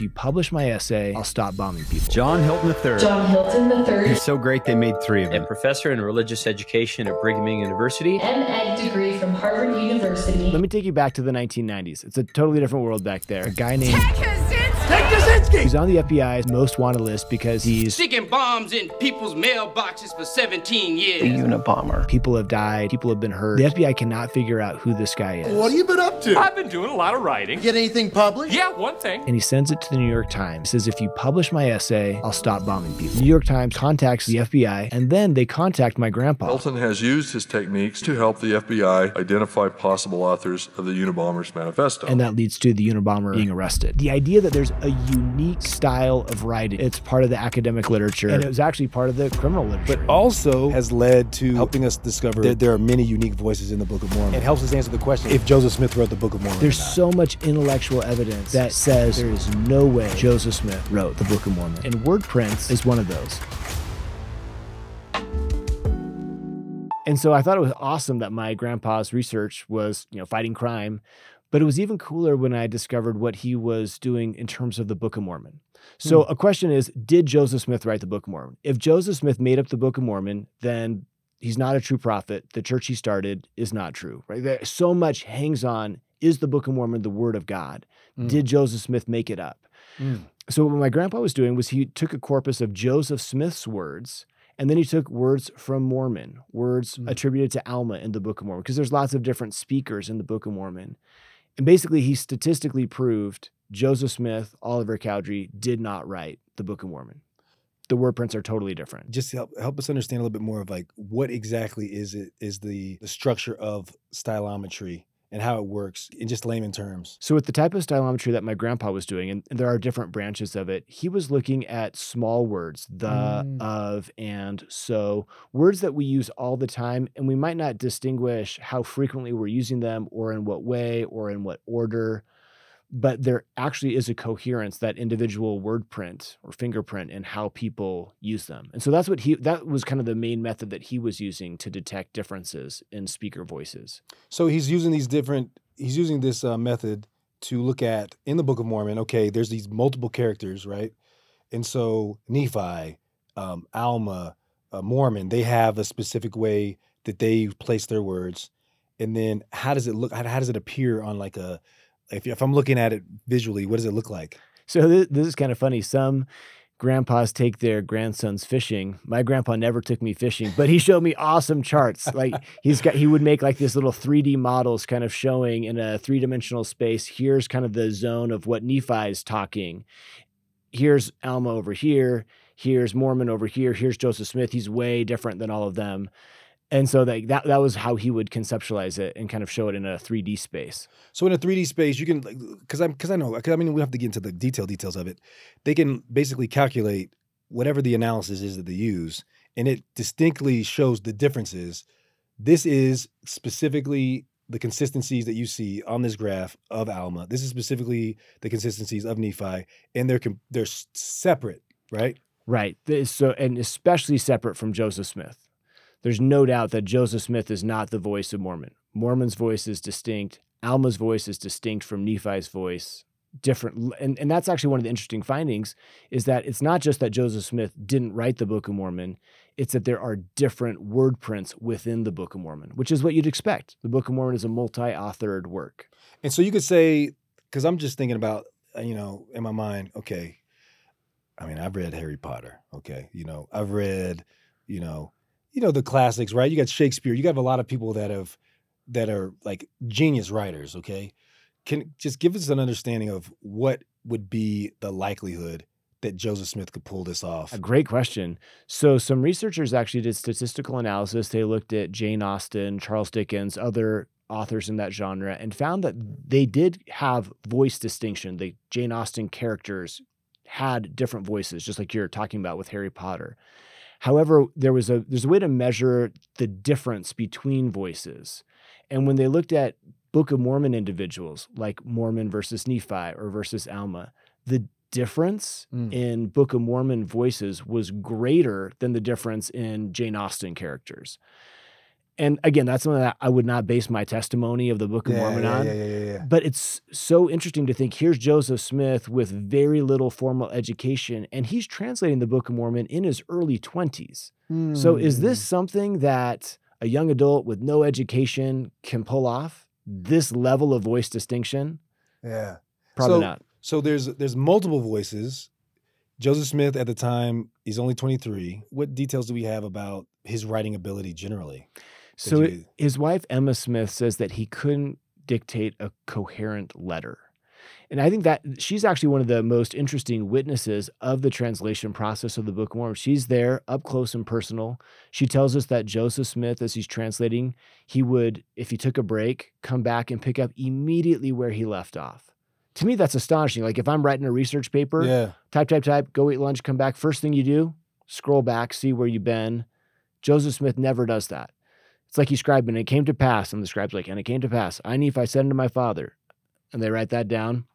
If you publish my essay, I'll stop bombing people. John Hilton III. John Hilton III. He's so great they made three of A him. professor in religious education at Brigham Young University. M.Ed degree from Harvard University. Let me take you back to the 1990s. It's a totally different world back there. A guy named Take Kaczynski! He's on the FBI's most wanted list because he's Sticking bombs in people's mailboxes for 17 years. The Unabomber. people have died, people have been hurt. The FBI cannot figure out who this guy is. What have you been up to? I've been doing a lot of writing. Get anything published? Yeah, one thing. and he sends it to the New York Times. Says if you publish my essay, I'll stop bombing people. New York Times contacts the FBI, and then they contact my grandpa. Hilton has used his techniques to help the FBI identify possible authors of the Unabomber's Manifesto. And that leads to the Unabomber being arrested. The idea that there's a unique style of writing, it's part of the academic literature, and it was actually part of the criminal literature. but also has led to helping us discover that there are many unique voices in the Book of Mormon. It helps us answer the question if Joseph Smith wrote the Book of Mormon. or There's so much intellectual evidence that says there is no way Joseph Smith wrote the Book of Mormon. And word prints is one of those. And so I thought it was awesome that my grandpa's research was, you know, fighting crime, but it was even cooler when I discovered what he was doing in terms of the Book of Mormon. So hmm. a question is, did Joseph Smith write the Book of Mormon? If Joseph Smith made up the Book of Mormon, then he's not a true prophet. The church he started is not true, right? There, so much hangs on is the Book of Mormon the word of God? Hmm. Did Joseph Smith make it up? Hmm. So what my grandpa was doing was he took a corpus of Joseph Smith's words and then he took words from Mormon, words attributed to Alma in the Book of Mormon, because there's lots of different speakers in the Book of Mormon. And basically, he statistically proved Joseph Smith, Oliver Cowdery did not write the Book of Mormon. The word prints are totally different. just help help us understand a little bit more of like what exactly is it is the the structure of stylometry and how it works in just layman terms. So, with the type of stylometry that my grandpa was doing, and there are different branches of it, he was looking at small words, the, Mm. of, and, so, words that we use all the time, and we might not distinguish how frequently we're using them, or in what way, or in what order. But there actually is a coherence, that individual word print or fingerprint, and how people use them. And so that's what he, that was kind of the main method that he was using to detect differences in speaker voices. So he's using these different he's using this uh, method to look at in the Book of Mormon. Okay, there's these multiple characters, right? And so Nephi, um, Alma, uh, Mormon, they have a specific way that they place their words. And then how does it look? How, how does it appear on like a if, if I'm looking at it visually, what does it look like? So this, this is kind of funny. Some grandpas take their grandsons fishing. My grandpa never took me fishing, but he showed me awesome charts. Like he's got, he would make like this little 3D models kind of showing in a three dimensional space. Here's kind of the zone of what Nephi is talking. Here's Alma over here. Here's Mormon over here. Here's Joseph Smith. He's way different than all of them. And so that, that that was how he would conceptualize it and kind of show it in a 3D space. So in a 3D space, you can because I'm because I know 'cause I mean we have to get into the detail details of it. They can basically calculate whatever the analysis is that they use, and it distinctly shows the differences. This is specifically the consistencies that you see on this graph of Alma. This is specifically the consistencies of Nephi, and they're they're separate, right? Right. So, and especially separate from Joseph Smith. There's no doubt that Joseph Smith is not the voice of Mormon. Mormon's voice is distinct. Alma's voice is distinct from Nephi's voice. Different, and, and that's actually one of the interesting findings is that it's not just that Joseph Smith didn't write the Book of Mormon, it's that there are different word prints within the Book of Mormon, which is what you'd expect. The Book of Mormon is a multi-authored work. And so you could say, because I'm just thinking about, uh, you know, in my mind, okay, I mean, I've read Harry Potter, okay, you know, I've read, you know, you know the classics, right? You got Shakespeare. You got a lot of people that have that are like genius writers, okay? Can just give us an understanding of what would be the likelihood that Joseph Smith could pull this off. A great question. So, some researchers actually did statistical analysis. They looked at Jane Austen, Charles Dickens, other authors in that genre, and found that they did have voice distinction. The Jane Austen characters had different voices, just like you're talking about with Harry Potter. However, there was a there's a way to measure the difference between voices. And when they looked at Book of Mormon individuals, like Mormon versus Nephi or versus Alma, the difference Mm. in Book of Mormon voices was greater than the difference in Jane Austen characters. And again, that's something that I would not base my testimony of the Book of Yeah, Mormon yeah, on. yeah, yeah, yeah, yeah. But it's so interesting to think here's Joseph Smith with very little formal education, and he's translating the Book of Mormon in his early 20s. So is Hmm. this something that a young adult with no education can pull off? This level of voice distinction? Yeah. Probably So- not. So there's there's multiple voices. Joseph Smith at the time, he's only 23. What details do we have about his writing ability generally? So you- it- his wife Emma Smith says that he couldn't dictate a coherent letter. And I think that she's actually one of the most interesting witnesses of the translation process of the Book of Mormon. She's there up close and personal. She tells us that Joseph Smith, as he's translating, he would, if he took a break, come back and pick up immediately where he left off. To me, that's astonishing. Like if I'm writing a research paper, Yeah. type, type, type, go eat lunch, come back. First thing you do, scroll back, see where you've been. Joseph Smith never does that. It's like he's scribing, and it came to pass. And the scribe's like, and it came to pass. I Nephi said unto my father. And they write that down.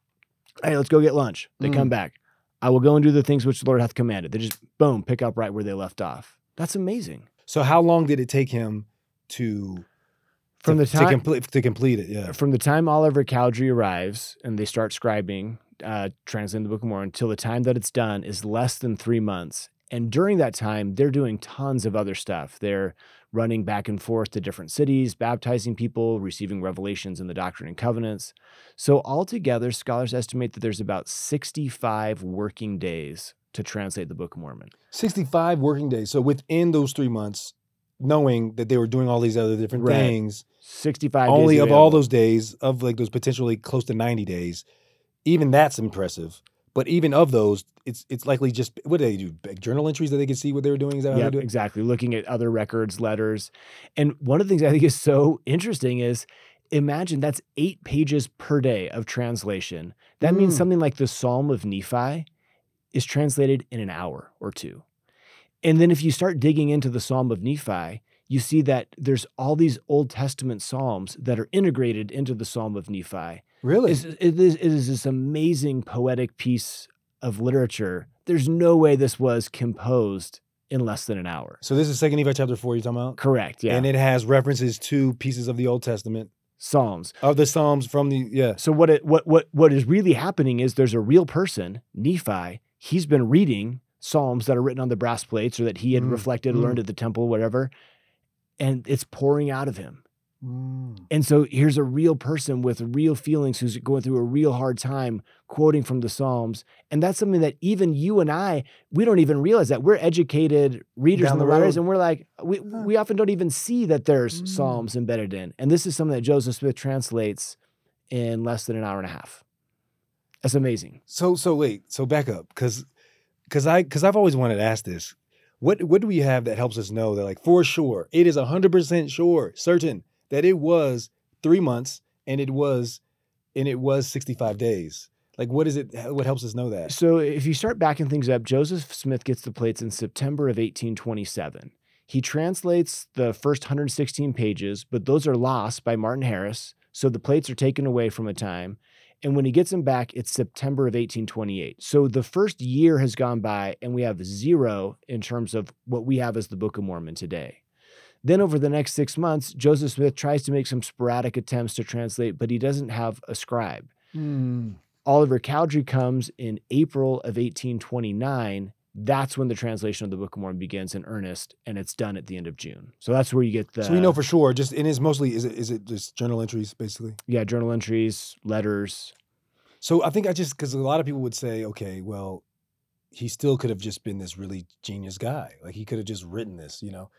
Hey, let's go get lunch. They come back. I will go and do the things which the Lord hath commanded. They just, boom, pick up right where they left off. That's amazing. So how long did it take him to From to, the time to complete to complete it? Yeah. from the time Oliver Cowdery arrives and they start scribing, uh, translating the Book of Mormon, until the time that it's done is less than three months. And during that time, they're doing tons of other stuff. They're running back and forth to different cities, baptizing people, receiving revelations in the Doctrine and Covenants. So, altogether, scholars estimate that there's about 65 working days to translate the Book of Mormon. 65 working days. So within those three months, knowing that they were doing all these other different Right. things, 65 only of all those days, of like those potentially close to 90 days, even that's impressive. But even of those, it's it's likely just what do they do? Journal entries that they can see what they were doing? Is that Yeah, do exactly. Looking at other records, letters. And one of the things I think is so interesting is imagine that's eight pages per day of translation. That means Mm. something like the Psalm of Nephi is translated in an hour or two. And then if you start digging into the Psalm of Nephi, you see that there's all these Old Testament Psalms that are integrated into the Psalm of Nephi. Really? It's, it, is, it is this amazing poetic piece of literature. There's no way this was composed in less than an hour. so this is Second Nephi chapter four. You're talking about, Correct. Yeah. and it has references to pieces of the Old Testament Psalms. of the Psalms from the yeah. So what it what what what is really happening is there's a real person, Nephi. He's been reading Psalms that are written on the brass plates or that he had Mm, reflected, mm. learned at the temple, whatever, and it's pouring out of him. Mm. And so here's a real person with real feelings who's going through a real hard time quoting from the Psalms. And that's something that even you and I, we don't even realize that. We're educated readers Down in the writers, and we're like, we, we often don't even see that there's Mm. Psalms embedded in. And this is something that Joseph Smith translates in less than an hour and a half. That's amazing. So so wait, so back up because because I because I've always wanted to ask this. What what do we have that helps us know that like for sure it is hundred percent sure certain that it was three months and it was and it was sixty five days. Like what is it? What helps us know that? So if you start backing things up, Joseph Smith gets the plates in September of 1827. He translates the first 116 pages, but those are lost by Martin Harris. So the plates are taken away from a time. And when he gets him back, it's September of 1828. So the first year has gone by, and we have zero in terms of what we have as the Book of Mormon today. Then, over the next six months, Joseph Smith tries to make some sporadic attempts to translate, but he doesn't have a scribe. Hmm. Oliver Cowdery comes in April of 1829. That's when the translation of the Book of Mormon begins in earnest, and it's done at the end of June. So that's where you get the so we know for sure. Just it's mostly is it is it just journal entries basically. yeah journal entries, letters. So I think I just because a lot of people would say, okay, well, he still could have just been this really genius guy. Like he could have just written this, you know.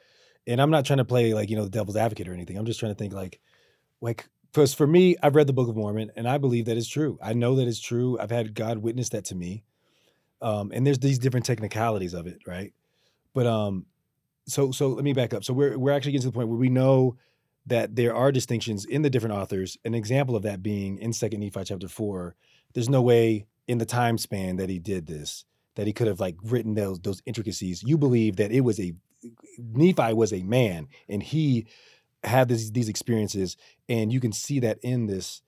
And I'm not trying to play like you know the devil's advocate or anything. I'm just trying to think like, like because for me, I've read the Book of Mormon and I believe that it's true. I know that it's true. I've had God witness that to me. Um, and there's these different technicalities of it, right? But um, so so let me back up. So we're we're actually getting to the point where we know that there are distinctions in the different authors. An example of that being in Second Nephi chapter four. There's no way in the time span that he did this that he could have like written those those intricacies. You believe that it was a Nephi was a man and he had this, these experiences, and you can see that in this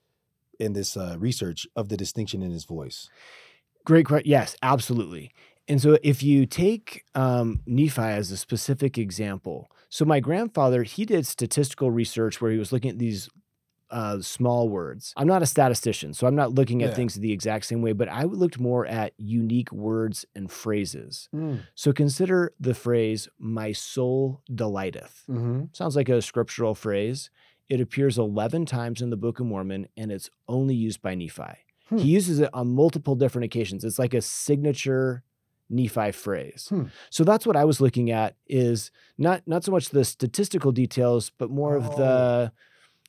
in this uh, research of the distinction in his voice. Great question. Yes, absolutely. And so, if you take um, Nephi as a specific example, so my grandfather, he did statistical research where he was looking at these uh, small words. I'm not a statistician, so I'm not looking at Yeah. things the exact same way, but I looked more at unique words and phrases. Mm. So, consider the phrase, my soul delighteth. Mm-hmm. Sounds like a scriptural phrase. It appears 11 times in the Book of Mormon, and it's only used by Nephi. Hmm. He uses it on multiple different occasions. It's like a signature Nephi phrase. Hmm. So that's what I was looking at is not not so much the statistical details, but more of the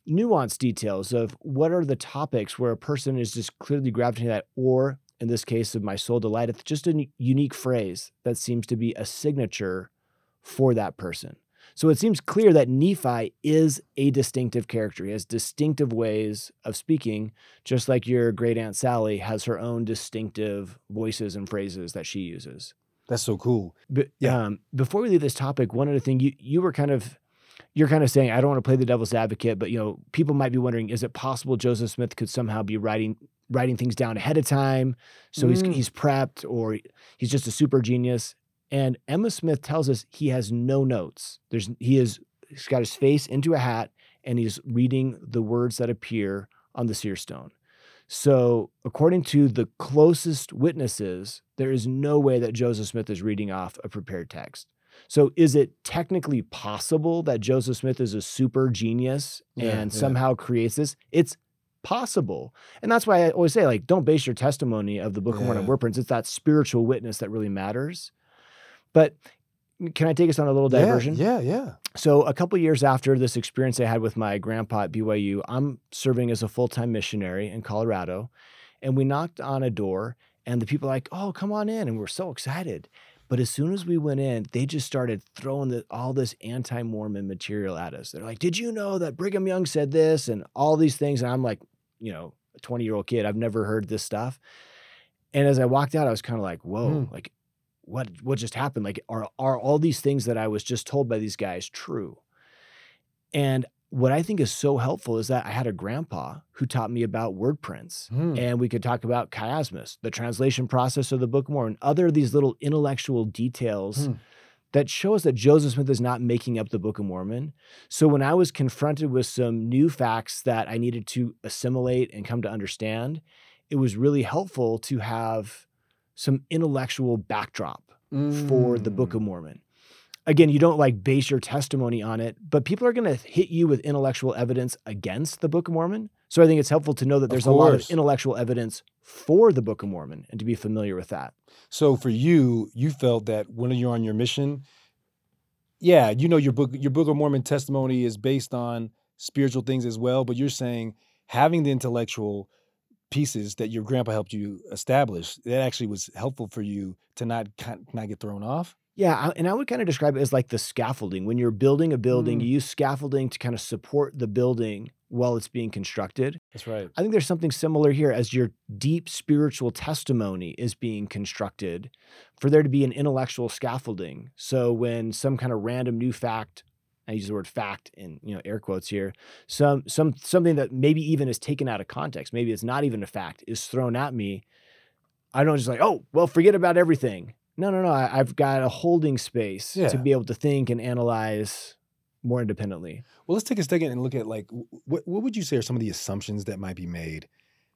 nuanced details of what are the topics where a person is just clearly gravitating to that, or in this case of my soul delighteth, just a unique phrase that seems to be a signature for that person. So it seems clear that Nephi is a distinctive character. He has distinctive ways of speaking, just like your great Aunt Sally has her own distinctive voices and phrases that she uses. That's so cool. But Yeah. um, before we leave this topic, one other thing you you were kind of you're kind of saying I don't want to play the devil's advocate, but you know people might be wondering: Is it possible Joseph Smith could somehow be writing writing things down ahead of time, so he's Mm. he's prepped, or he's just a super genius? And Emma Smith tells us he has no notes. There's he is he's got his face into a hat and he's reading the words that appear on the seer stone. So, according to the closest witnesses, there is no way that Joseph Smith is reading off a prepared text. So, is it technically possible that Joseph Smith is a super genius Yeah, and yeah. somehow creates this? It's possible. And that's why I always say, like, don't base your testimony of the Book of Mormon Yeah. word prints. It's that spiritual witness that really matters. But can I take us on a little diversion? Yeah, yeah. So a couple years after this experience I had with my grandpa at BYU, I'm serving as a full-time missionary in Colorado, and we knocked on a door, and the people were like, "Oh, come on in," and we're so excited. But as soon as we went in, they just started throwing the, all this anti-Mormon material at us. They're like, "Did you know that Brigham Young said this?" and all these things, and I'm like, you know, a 20-year-old kid, I've never heard this stuff. And as I walked out, I was kind of like, "Whoa!" Hmm. Like, what what just happened? Like, are are all these things that I was just told by these guys true? And what I think is so helpful is that I had a grandpa who taught me about word prints. Hmm. And we could talk about chiasmus, the translation process of the Book of Mormon, other of these little intellectual details Hmm. that show us that Joseph Smith is not making up the Book of Mormon. So when I was confronted with some new facts that I needed to assimilate and come to understand, it was really helpful to have some intellectual backdrop for the Book Mm. of Mormon. Again, you don't like base your testimony on it, but people are going to hit you with intellectual evidence against the Book of Mormon. So I think it's helpful to know that there's a lot of intellectual evidence for the Book of Mormon and to be familiar with that. So for you, you felt that when you're on your mission, yeah, you know your book your Book of Mormon testimony is based on spiritual things as well, but you're saying having the intellectual pieces that your grandpa helped you establish, that actually was helpful for you to not not get thrown off. Yeah, and I would kind of describe it as like the scaffolding. When you're building a building, Mm. you use scaffolding to kind of support the building while it's being constructed. That's right. I think there's something similar here as your deep spiritual testimony is being constructed for there to be an intellectual scaffolding. So when some kind of random new fact, I use the word fact in you know air quotes here, some some something that maybe even is taken out of context, maybe it's not even a fact, is thrown at me. I don't just like, oh, well, forget about everything. No, no, no. I, I've got a holding space Yeah. to be able to think and analyze more independently. Well, let's take a second and look at like what what would you say are some of the assumptions that might be made?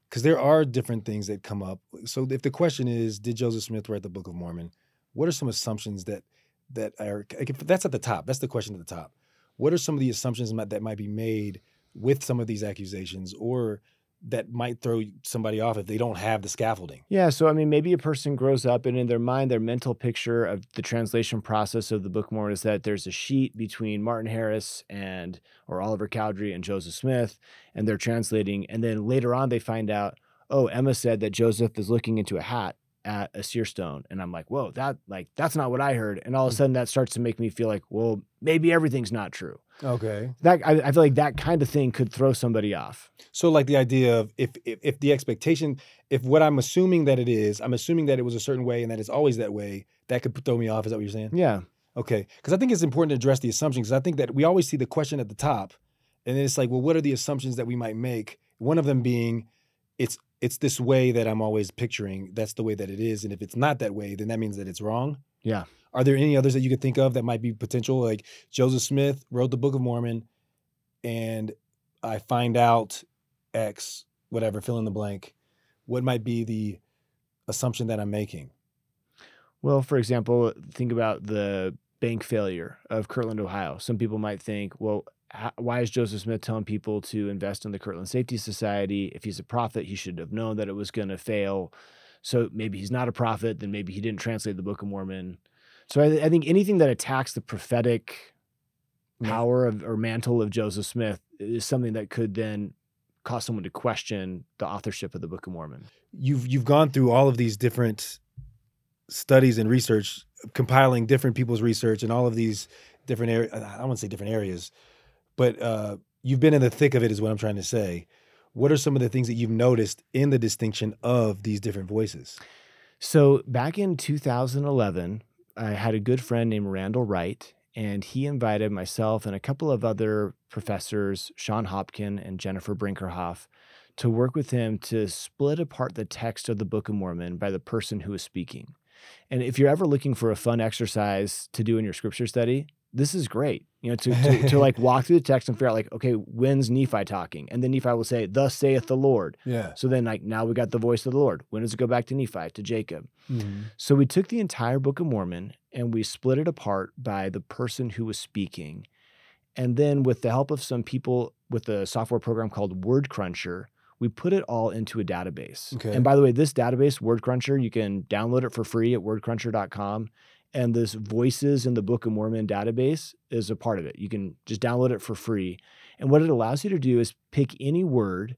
Because there are different things that come up. So if the question is, did Joseph Smith write the Book of Mormon? What are some assumptions that that are that's at the top? That's the question at the top. What are some of the assumptions that might be made with some of these accusations, or that might throw somebody off if they don't have the scaffolding? Yeah, so I mean, maybe a person grows up and in their mind, their mental picture of the translation process of the Book Mormon is that there's a sheet between Martin Harris and or Oliver Cowdery and Joseph Smith, and they're translating. And then later on, they find out, oh, Emma said that Joseph is looking into a hat at a seer stone, and I'm like, whoa, that like that's not what I heard. And all of a mm. sudden, that starts to make me feel like, well, maybe everything's not true. Okay. That I, I feel like that kind of thing could throw somebody off. So like the idea of if, if if the expectation, if what I'm assuming that it is, I'm assuming that it was a certain way and that it's always that way, that could throw me off. Is that what you're saying? Yeah. Okay. Because I think it's important to address the assumptions. Because I think that we always see the question at the top, and then it's like, well, what are the assumptions that we might make? One of them being, it's it's this way that I'm always picturing. That's the way that it is. And if it's not that way, then that means that it's wrong. Yeah. Are there any others that you could think of that might be potential? Like Joseph Smith wrote the Book of Mormon, and I find out X, whatever, fill in the blank. What might be the assumption that I'm making? Well, for example, think about the bank failure of Kirtland, Ohio. Some people might think, well, why is Joseph Smith telling people to invest in the Kirtland Safety Society? If he's a prophet, he should have known that it was going to fail. So maybe he's not a prophet, then maybe he didn't translate the Book of Mormon. So I, I think anything that attacks the prophetic power of, or mantle of Joseph Smith is something that could then cause someone to question the authorship of the Book of Mormon. You've you've gone through all of these different studies and research, compiling different people's research and all of these different areas. I don't want to say different areas, but uh, you've been in the thick of it, is what I'm trying to say. What are some of the things that you've noticed in the distinction of these different voices? So back in 2011, I had a good friend named Randall Wright, and he invited myself and a couple of other professors, Shon Hopkin and Jennifer Brinkerhoff, to work with him to split apart the text of the Book of Mormon by the person who is speaking. And if you're ever looking for a fun exercise to do in your scripture study, this is great. You know, to, to, to like walk through the text and figure out like, okay, when's Nephi talking? And then Nephi will say, Thus saith the Lord. Yeah. So then like now we got the voice of the Lord. When does it go back to Nephi, to Jacob? Mhm. So we took the entire Book of Mormon and we split it apart by the person who was speaking. And then with the help of some people with a software program called WordCruncher, we put it all into a database. Okay. And by the way, this database, WordCruncher, you can download it for free at wordcruncher.com. And this Voices in the Book of Mormon database is a part of it. You can just download it for free. And what it allows you to do is pick any word,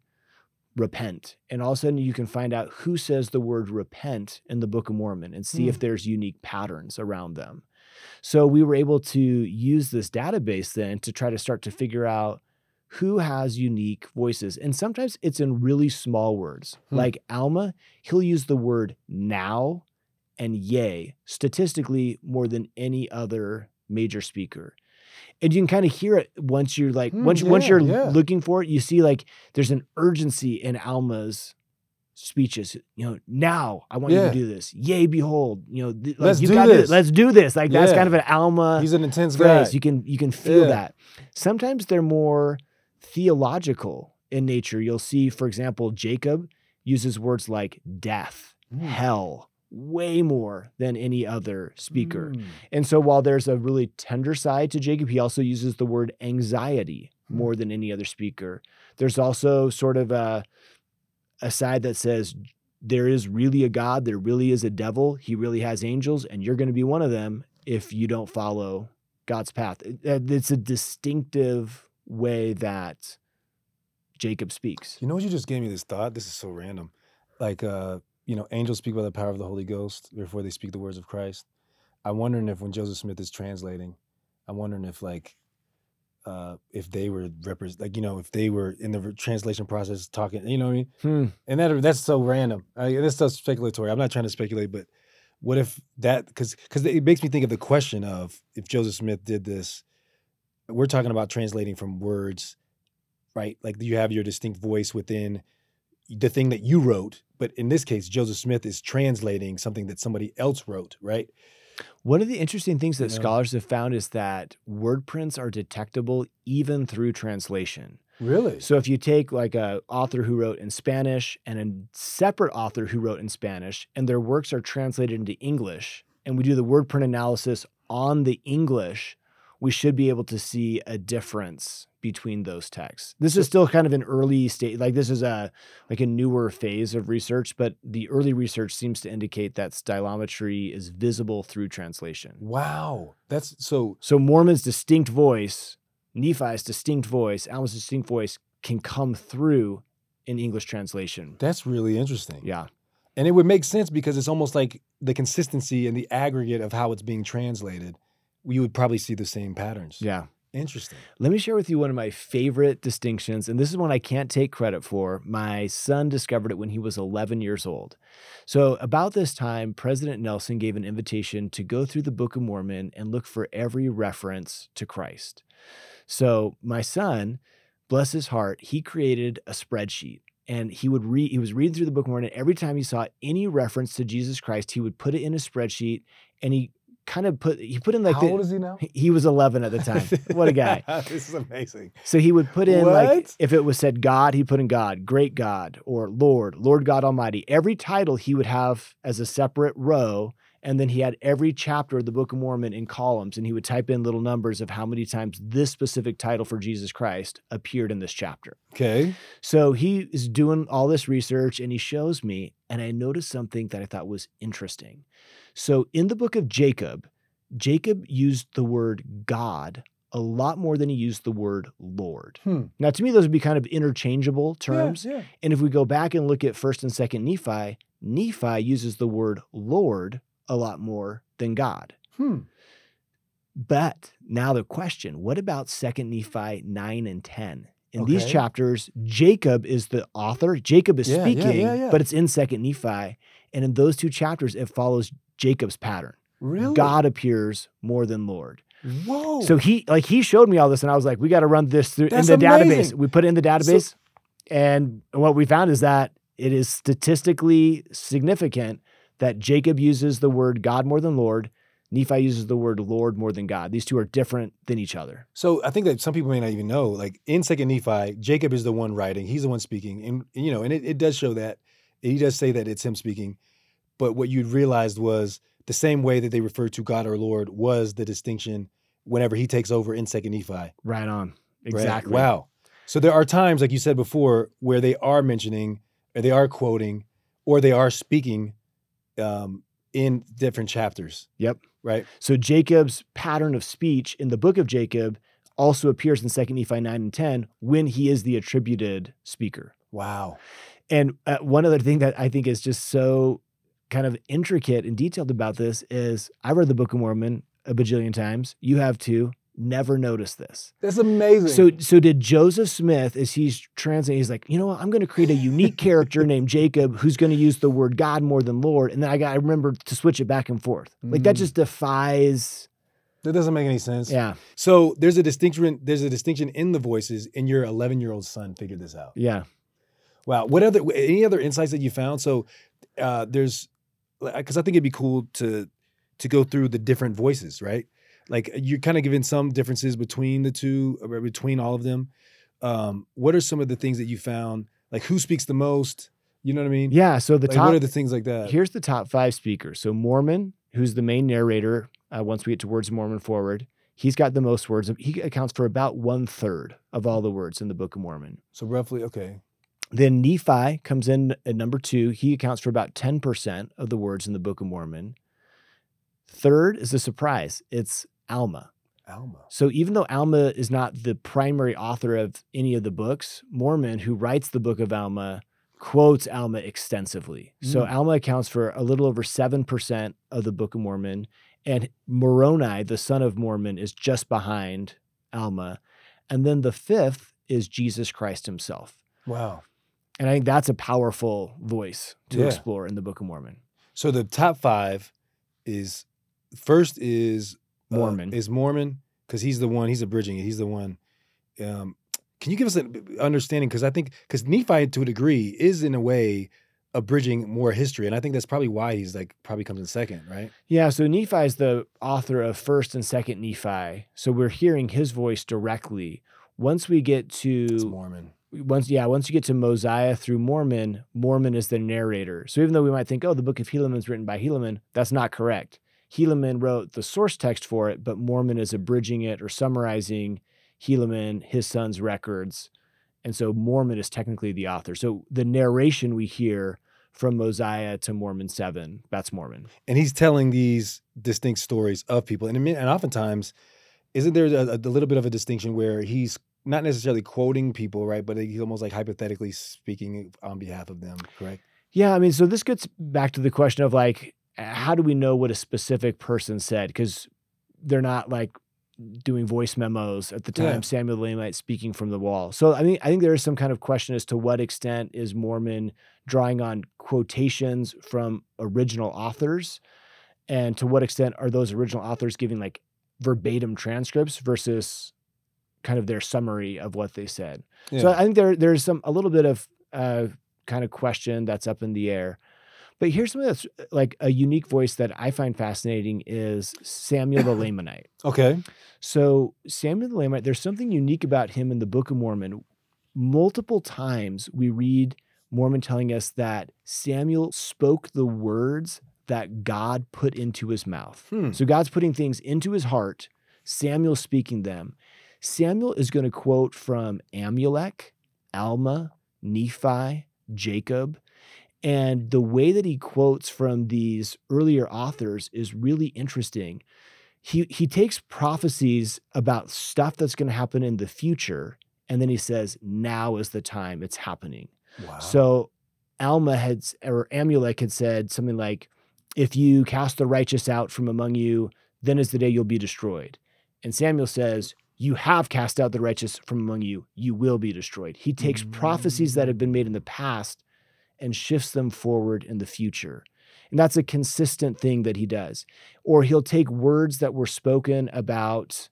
repent, and all of a sudden you can find out who says the word repent in the Book of Mormon and see if there's unique patterns around them. So we were able to use this database then to try to start to figure out who has unique voices. And sometimes it's in really small words. Hmm. Like Alma, he'll use the word now and yea statistically more than any other major speaker. And you can kind of hear it once you're like Hmm, once once you're yeah. looking for it, you see like there's an urgency in Alma's speeches. You know, now I want you to do this. Yea, behold! You know, th- like, Let's you do gotta- this. Let's do this. Like that's kind of an Alma He's an intense guy. You can you can feel Yeah. that. Sometimes they're more theological in nature. You'll see, for example, Jacob uses words like death, Mm. hell, way more than any other speaker. Mm. And so while there's a really tender side to Jacob, he also uses the word anxiety Hmm. more than any other speaker. There's also sort of a a side that says there is really a God, there really is a devil, he really has angels, and you're going to be one of them if you don't follow God's path. Uh, It's a distinctive way that Jacob speaks. You know what? You just gave me this thought. This is so random. Like, uh, you know, angels speak by the power of the Holy Ghost before they speak the words of Christ. I'm wondering if when Joseph Smith is translating, I'm wondering if like, uh, if they were represent, like you know, if they were in the re- translation process talking, you know what I mean? Hmm. And that that's so random. I, that's so speculatory. I'm not trying to speculate, but what if that? Because because it makes me think of the question of if Joseph Smith did this. We're talking about translating from words, right? Like you have your distinct voice within the thing that you wrote, but in this case, Joseph Smith is translating something that somebody else wrote, right? One of the interesting things that You know? scholars have found is that word prints are detectable even through translation. Really? So if you take like a author who wrote in Spanish and a separate author who wrote in Spanish and their works are translated into English and we do the word print analysis on the English, we should be able to see a difference between those texts. This is still kind of an early state like this is a like a newer phase of research, but the early research seems to indicate that stylometry is visible through translation. wow. That's so. So Mormon's distinct voice, Nephi's distinct voice, Alma's distinct voice can come through in English translation. That's really interesting. Yeah. And it would make sense because it's almost like the consistency and the aggregate of how it's being translated. You would probably see the same patterns. Yeah. Interesting. Let me share with you one of my favorite distinctions, and this is one I can't take credit for. My son discovered it when he was 11 years old. So, about this time, President Nelson gave an invitation to go through the Book of Mormon and look for every reference to Christ. So, my son, bless his heart, he created a spreadsheet and he would read he was reading through the book of mormon and every time he saw any reference to jesus christ he would put it in a spreadsheet and he kind of put he put in like How the, old is he now? he- he was 11 at the time what a guy this is amazing. so he would put in like if it was said god he put in god great god or lord lord god almighty every title he would have as a separate row and then he had every chapter of the book of mormon in columns and he would type in little numbers of how many times this specific title for jesus christ appeared in this chapter Okay. so he is doing all this research and he shows me, and I noticed something that I thought was interesting. So in the book of Jacob, Jacob used the word God a lot more than he used the word Lord. Hmm. Now, to me, those would be kind of interchangeable terms. Yeah, yeah. And if we go back and look at first and second Nephi, Nephi uses the word Lord a lot more than God. Hmm. But now the question, what about 2nd Nephi 9 and 10? In these chapters, Jacob is the author. Jacob is Yeah, speaking, but it's in 2nd Nephi. And in those two chapters, it follows Jacob's pattern. Really? God appears more than Lord. Whoa. So he like he showed me all this, and I was like, we got to run this through That's in the database. We put it in the database, and what we found is that it is statistically significant that Jacob uses the word God more than Lord. Nephi uses the word Lord more than God. These two are different than each other. So I think that some people may not even know, like in Second Nephi, Jacob is the one writing. He's the one speaking, and you know, and it, it does show that he does say that it's him speaking. But what you'd realized was the same way that they refer to God or Lord was the distinction whenever he takes over in Second Nephi. Right on. right? Exactly. Wow. So there are times, like you said before, where they are mentioning, or they are quoting, or they are speaking um, in different chapters. Yep. Right. So Jacob's pattern of speech in the book of Jacob also appears in 2nd Nephi 9 and 10 when he is the attributed speaker. Wow. And uh, one other thing that I think is just so kind of intricate and detailed about this is I read the Book of Mormon a bajillion times. You have too. Never noticed this. That's amazing. So, so did Joseph Smith, as he's translating, he's like, you know what? I'm going to create a unique character named Jacob who's going to use the word God more than Lord. And then I got I remember to switch it back and forth. Like that Mm. just defies. that doesn't make any sense. Yeah, So there's a distinction. There's a distinction in the voices, and your 11 year old son figured this out. yeah. Wow. What other? Any other insights that you found? So uh, there's, because I think it'd be cool to to go through the different voices, right? Like you're kind of giving some differences between the two, or between all of them. Um, what are some of the things that you found? Like who speaks the most? You know what I mean? Yeah. So the Like, top what are the things like that? Here's the top five speakers. So Mormon, who's the main narrator, uh, once we get to words of Mormon forward, he's got the most words. He accounts for about one third of all the words in the Book of Mormon. so roughly, okay. Then Nephi comes in at number two. He accounts for about 10% of the words in the Book of Mormon. Third is a surprise. It's Alma. Alma. So even though Alma is not the primary author of any of the books, Mormon, who writes the book of Alma, quotes Alma extensively. So Mm. Alma accounts for a little over 7% of the Book of Mormon. And Moroni, the son of Mormon, is just behind Alma. And then the fifth is Jesus Christ himself. Wow. And I think that's a powerful voice to Yeah. explore in the Book of Mormon. So the top five is first is uh, Mormon. is Mormon because he's the one he's abridging it. He's the one. Um, can you give us an understanding? Because I think because Nephi to a degree is in a way abridging more history, and I think that's probably why he's like probably comes in second, right? Yeah, so Nephi is the author of First and Second Nephi. So we're hearing his voice directly. Once we get It's to Mormon. Once yeah, once you get to Mosiah through Mormon, Mormon is the narrator. So even though we might think, oh, the book of Helaman is written by Helaman, that's not correct. Helaman wrote the source text for it, but Mormon is abridging it or summarizing Helaman, his son's records. And so Mormon is technically the author. So the narration we hear from Mosiah to Mormon 7, that's Mormon. and he's telling these distinct stories of people, and and oftentimes, isn't there a, a little bit of a distinction where he's not necessarily quoting people, right? But he's almost like hypothetically speaking on behalf of them, correct? Yeah, I mean, so this gets back to the question of like, how do we know what a specific person said? Because they're not like doing voice memos at the time Yeah. Samuel Lamanite speaking from the wall. So I mean, I think there is some kind of question as to what extent is Mormon drawing on quotations from original authors, and to what extent are those original authors giving like verbatim transcripts versus kind of their summary of what they said. So I think there there's some a little bit of uh, kind of question that's up in the air. But here's something that's like a unique voice that I find fascinating is Samuel the Lamanite. Okay. So Samuel the Lamanite, there's something unique about him in the Book of Mormon. Multiple times we read Mormon telling us that Samuel spoke the words that God put into his mouth. Hmm. So God's putting things into his heart, Samuel speaking them. Samuel is going to quote from Amulek, Alma, Nephi, Jacob. And the way that he quotes from these earlier authors is really interesting. He, he takes prophecies about stuff that's going to happen in the future, and then he says, Now is the time it's happening. Wow. So Alma had or Amulek had said something like, "If you cast the righteous out from among you, then is the day you'll be destroyed." And Samuel says, "You have cast out the righteous from among you; you will be destroyed." He takes prophecies that have been made in the past and shifts them forward in the future. And that's a consistent thing that he does. Or he'll take words that were spoken about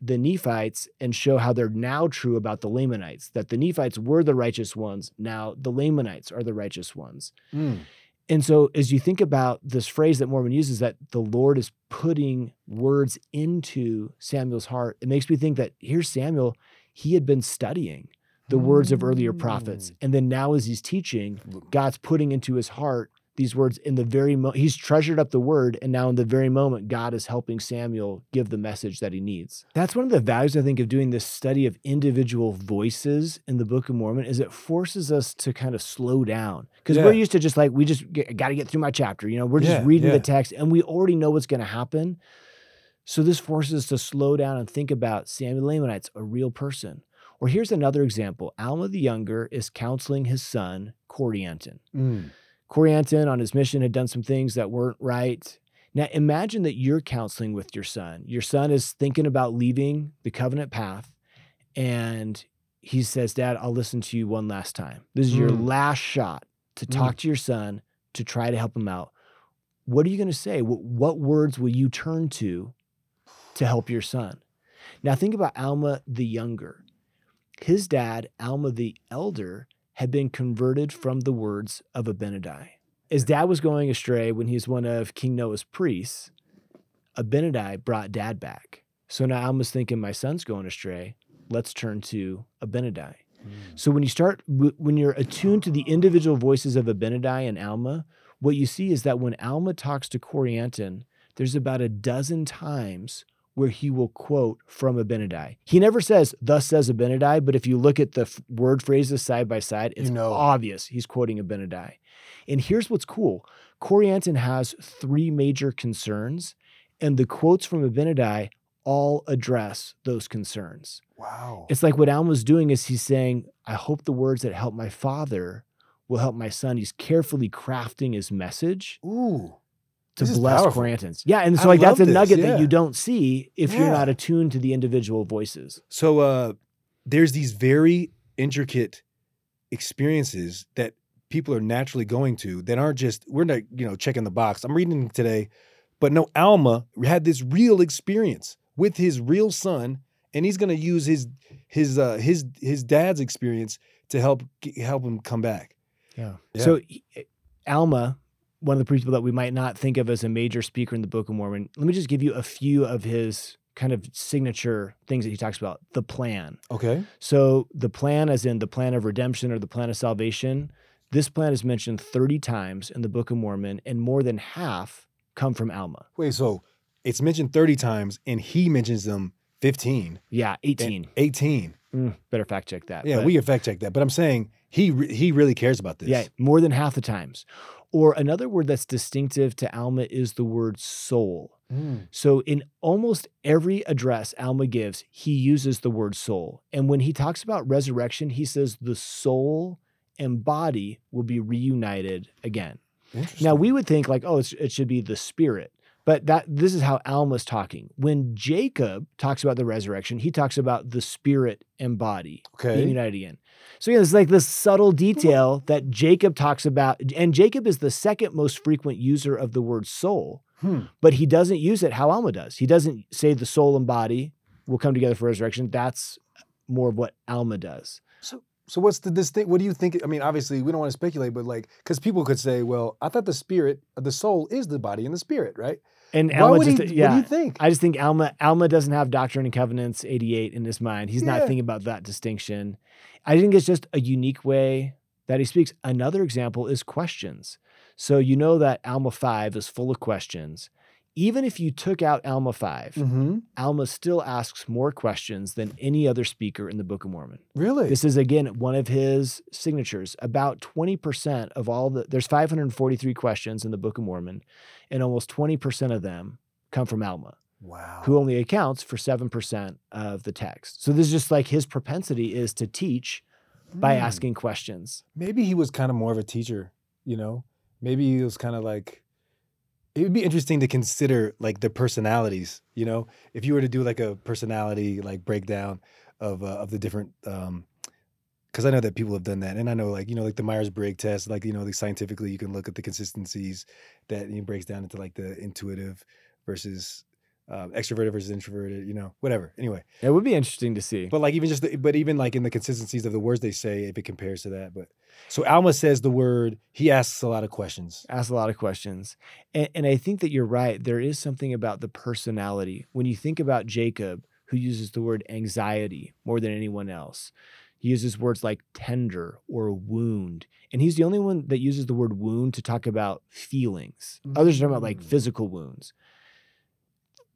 the Nephites and show how they're now true about the Lamanites, that the Nephites were the righteous ones. Now the Lamanites are the righteous ones. Mm. And so, as you think about this phrase that Mormon uses, that the Lord is putting words into Samuel's heart, it makes me think that here's Samuel, he had been studying the words of earlier prophets. Mm. And then now, as he's teaching, God's putting into his heart these words in the very moment. He's treasured up the word, and now in the very moment, God is helping Samuel give the message that he needs. That's one of the values I think of doing this study of individual voices in the Book of Mormon is it forces us to kind of slow down because Yeah. we're used to just like we just got to get through my chapter. You know, we're just Yeah, reading yeah. the text and we already know what's going to happen. So this forces us to slow down and think about Samuel Lamanites, a real person. Or here's another example: Alma the Younger is counseling his son Corianton. Mm. Corianton on his mission had done some things that weren't right. Now imagine that you're counseling with your son. Your son is thinking about leaving the covenant path, and he says, Dad, I'll listen to you one last time. This is your Mm. last shot to talk to your son to try to help him out. What are you going to say? What, what words will you turn to to help your son? Now think about Alma the younger. His dad, Alma the elder, had been converted from the words of Abinadi. As dad was going astray when he was one of King Noah's priests. Abinadi brought dad back. So now I Alma's thinking, my son's going astray. Let's turn to Abinadi. Hmm. So when you start, when you're attuned to the individual voices of Abinadi and Alma, what you see is that when Alma talks to Corianton, there's about a dozen times where he will quote from Abinadi. He never says, "Thus says Abinadi," but if you look at the f- word phrases side by side, it's know. obvious he's quoting Abinadi. And here's what's cool: Corianton has three major concerns, and the quotes from Abinadi all address those concerns. Wow. It's like what Alma's doing is he's saying, I hope the words that help my father will help my son. He's carefully crafting his message Ooh. To This bless. Corianton. Yeah. And so I like that's a this, nugget yeah. that you don't see if you're not attuned to the individual voices. So uh there's these very intricate experiences that people are naturally going to that aren't just we're not, you know, checking the box. I'm reading today, but no, Alma had this real experience with his real son, and he's gonna use his his uh his his dad's experience to help help him come back. Yeah. Yeah. So he- Alma, one of the people that we might not think of as a major speaker in the Book of Mormon, let me just give you a few of his kind of signature things that he talks about. The plan. Okay. So the plan, as in the plan of redemption or the plan of salvation, this plan is mentioned 30 times in the Book of Mormon, and more than half come from Alma. Wait, so it's mentioned 30 times and he mentions them 15. Yeah, 18. 18. Mm, better fact check that. Yeah, but- we can fact check that. But I'm saying he re- he really cares about this. Yeah, more than half the times. Or another word that's distinctive to Alma is the word soul. Mm. So in almost every address Alma gives, he uses the word soul. And when he talks about resurrection, he says the soul and body will be reunited again. Now we would think like, oh, it's, it should be the spirit, but that this is how Alma's talking. When Jacob talks about the resurrection, he talks about the spirit and body being united again. So yeah, it's like this subtle detail that Jacob talks about, and Jacob is the second most frequent user of the word soul, Hmm. but he doesn't use it how Alma does. He doesn't say the soul and body will come together for resurrection. That's more of what Alma does. So what's the distinct? What do you think? I mean, obviously we don't want to speculate, but like, because people could say, well, I thought the spirit, the soul, is the body and the spirit, right? And Why Alma just, he? yeah. What do you think? I just think Alma Alma doesn't have Doctrine and Covenants 88 in his mind. He's not thinking about that distinction. I think it's just a unique way that he speaks. Another example is questions. So you know that Alma 5 is full of questions. Even if you took out Alma 5, mm-hmm. Alma still asks more questions than any other speaker in the Book of Mormon. Really? This is again one of his signatures. About 20% of all the there's 543 questions in the Book of Mormon, and almost 20% of them come from Alma wow. who only accounts for 7% of the text. So this is just like his propensity is to teach by Hmm. asking questions. Maybe he was kind of more of a teacher. You know, maybe he was kind of like. It would be interesting to consider like the personalities. You know, if you were to do like a personality like breakdown of uh, of the different. um because I know that people have done that, and I know, like you know, like the Myers Briggs test, like you know, like scientifically, you can look at the consistencies that it breaks down into like the intuitive versus uh, extroverted versus introverted, you know, whatever. Anyway, It would be interesting to see. but like even just, the, but even like in the consistencies of the words they say, if it compares to that. But so Alma says the word, he asks a lot of questions. Asks a lot of questions. And, and I think that you're right. There is something about the personality. When you think about Jacob, who uses the word anxiety more than anyone else, he uses words like tender or wound. And he's the only one that uses the word wound to talk about feelings. Others are talking about like Mm. physical wounds.